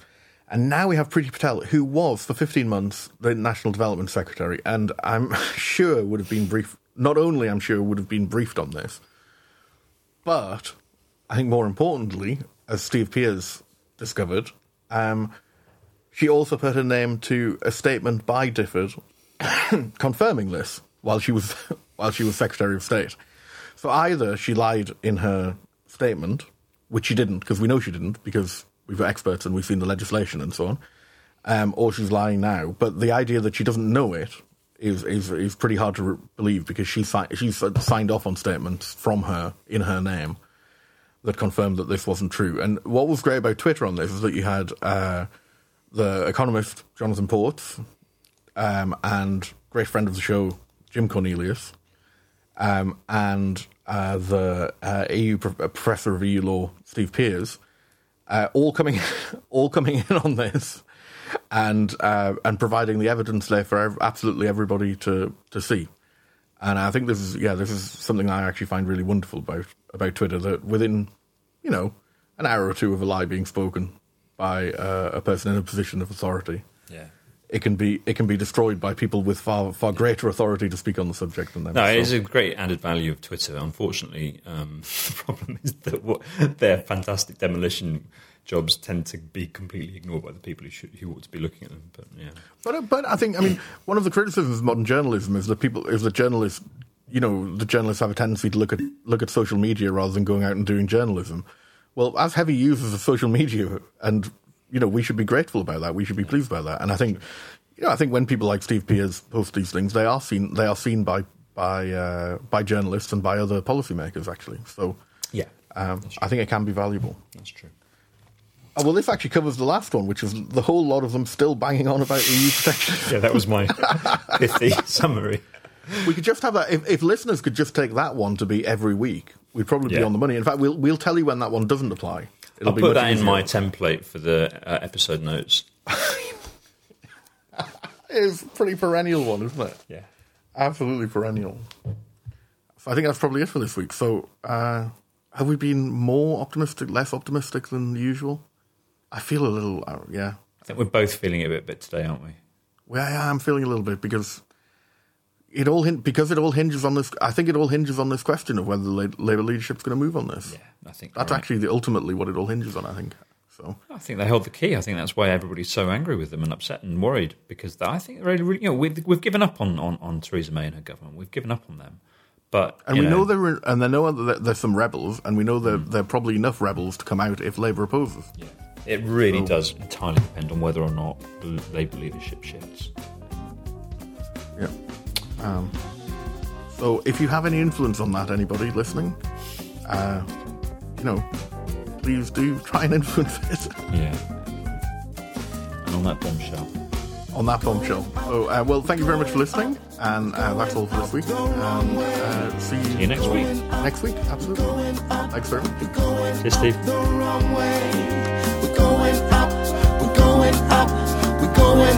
C: and now we have Priti Patel, who was for 15 months the National Development Secretary, and I'm sure would have been briefed. Not only I'm sure would have been briefed on this, but I think more importantly, as Steve Peers discovered, um, she also put her name to a statement by DFID confirming this while she was while she was Secretary of State. So either she lied in her statement, which she didn't, because we know she didn't, because we've got experts and we've seen the legislation and so on, um, or she's lying now. But the idea that she doesn't know it is is, is pretty hard to re- believe because she si- she's signed off on statements from her in her name that confirmed that this wasn't true. And what was great about Twitter on this is that you had uh, the economist Jonathan Portes um, and great friend of the show Jim Cornelius um, and uh, the uh, EU pro- uh, professor of EU law Steve Peers, uh, all coming all coming in on this and uh, and providing the evidence there for absolutely everybody to to see. And I think this is yeah this is something I actually find really wonderful about about Twitter that within you know an hour or two of a lie being spoken by a person in a position of authority
B: Yeah.
C: It can be it can be destroyed by people with far far greater authority to speak on the subject than them.
B: No, it
C: So-
B: is a great added value of Twitter. Unfortunately, um, the problem is that what, their fantastic demolition jobs tend to be completely ignored by the people who should, who ought to be looking at them. But yeah,
C: But uh, but I think I mean one of the criticisms of modern journalism is that people is that journalists you know the journalists have a tendency to look at look at social media rather than going out and doing journalism. Well, as heavy users of social media, and you know we should be grateful about that. We should be pleased about that. And I think you know I think when people like Steve Peers post these things, they are seen they are seen by by uh, by journalists and by other policymakers actually. So
B: yeah,
C: um, I think it can be valuable.
B: that's true.
C: Oh, well, this actually covers the last one, which is the whole lot of them still banging on about EU protection.
B: Yeah, that was my pithy summary.
C: We could just have that. If, if listeners could just take that one to be every week, we'd probably be on the money. In fact, we'll we'll tell you when that one doesn't apply. It'll
B: I'll
C: be
B: put
C: much
B: that in my template for the uh, episode notes.
C: It's a pretty perennial one, isn't it?
B: Yeah.
C: Absolutely perennial. I think that's probably it for this week. So uh, have we been more optimistic, less optimistic than usual? I feel a little, uh, yeah.
B: I think we're both feeling it a bit, bit today, aren't we?
C: Well, yeah, I'm feeling a little bit because it all hin- because it all hinges on this. I think it all hinges on this question of whether the La- Labour leadership's going to move on this.
B: Yeah, I think
C: That's
B: right.
C: actually the, ultimately what it all hinges on. I think so.
B: I think they hold the key. I think that's why everybody's so angry with them and upset and worried because I think really, really, you know, we've, we've given up on, on, on Theresa May and her government. We've given up on them. But
C: And we know there are, and they know that there's some rebels, and we know that mm. there are probably enough rebels to come out if Labour opposes.
B: Yeah, it really does entirely depend on whether or not the Labour leadership shifts.
C: Yeah. Um, so if you have any influence on that, anybody listening, uh, you know, please do try and influence it
B: Yeah. And on that bombshell.
C: on that bombshell. So, uh, well, thank you very much for listening, and uh, that's all for this week. And uh, see you,
B: See you next week.
C: Next week, absolutely. Thanks very much.
B: Cheers, Steve.
A: the wrong way. We're going up, we're going up, we're going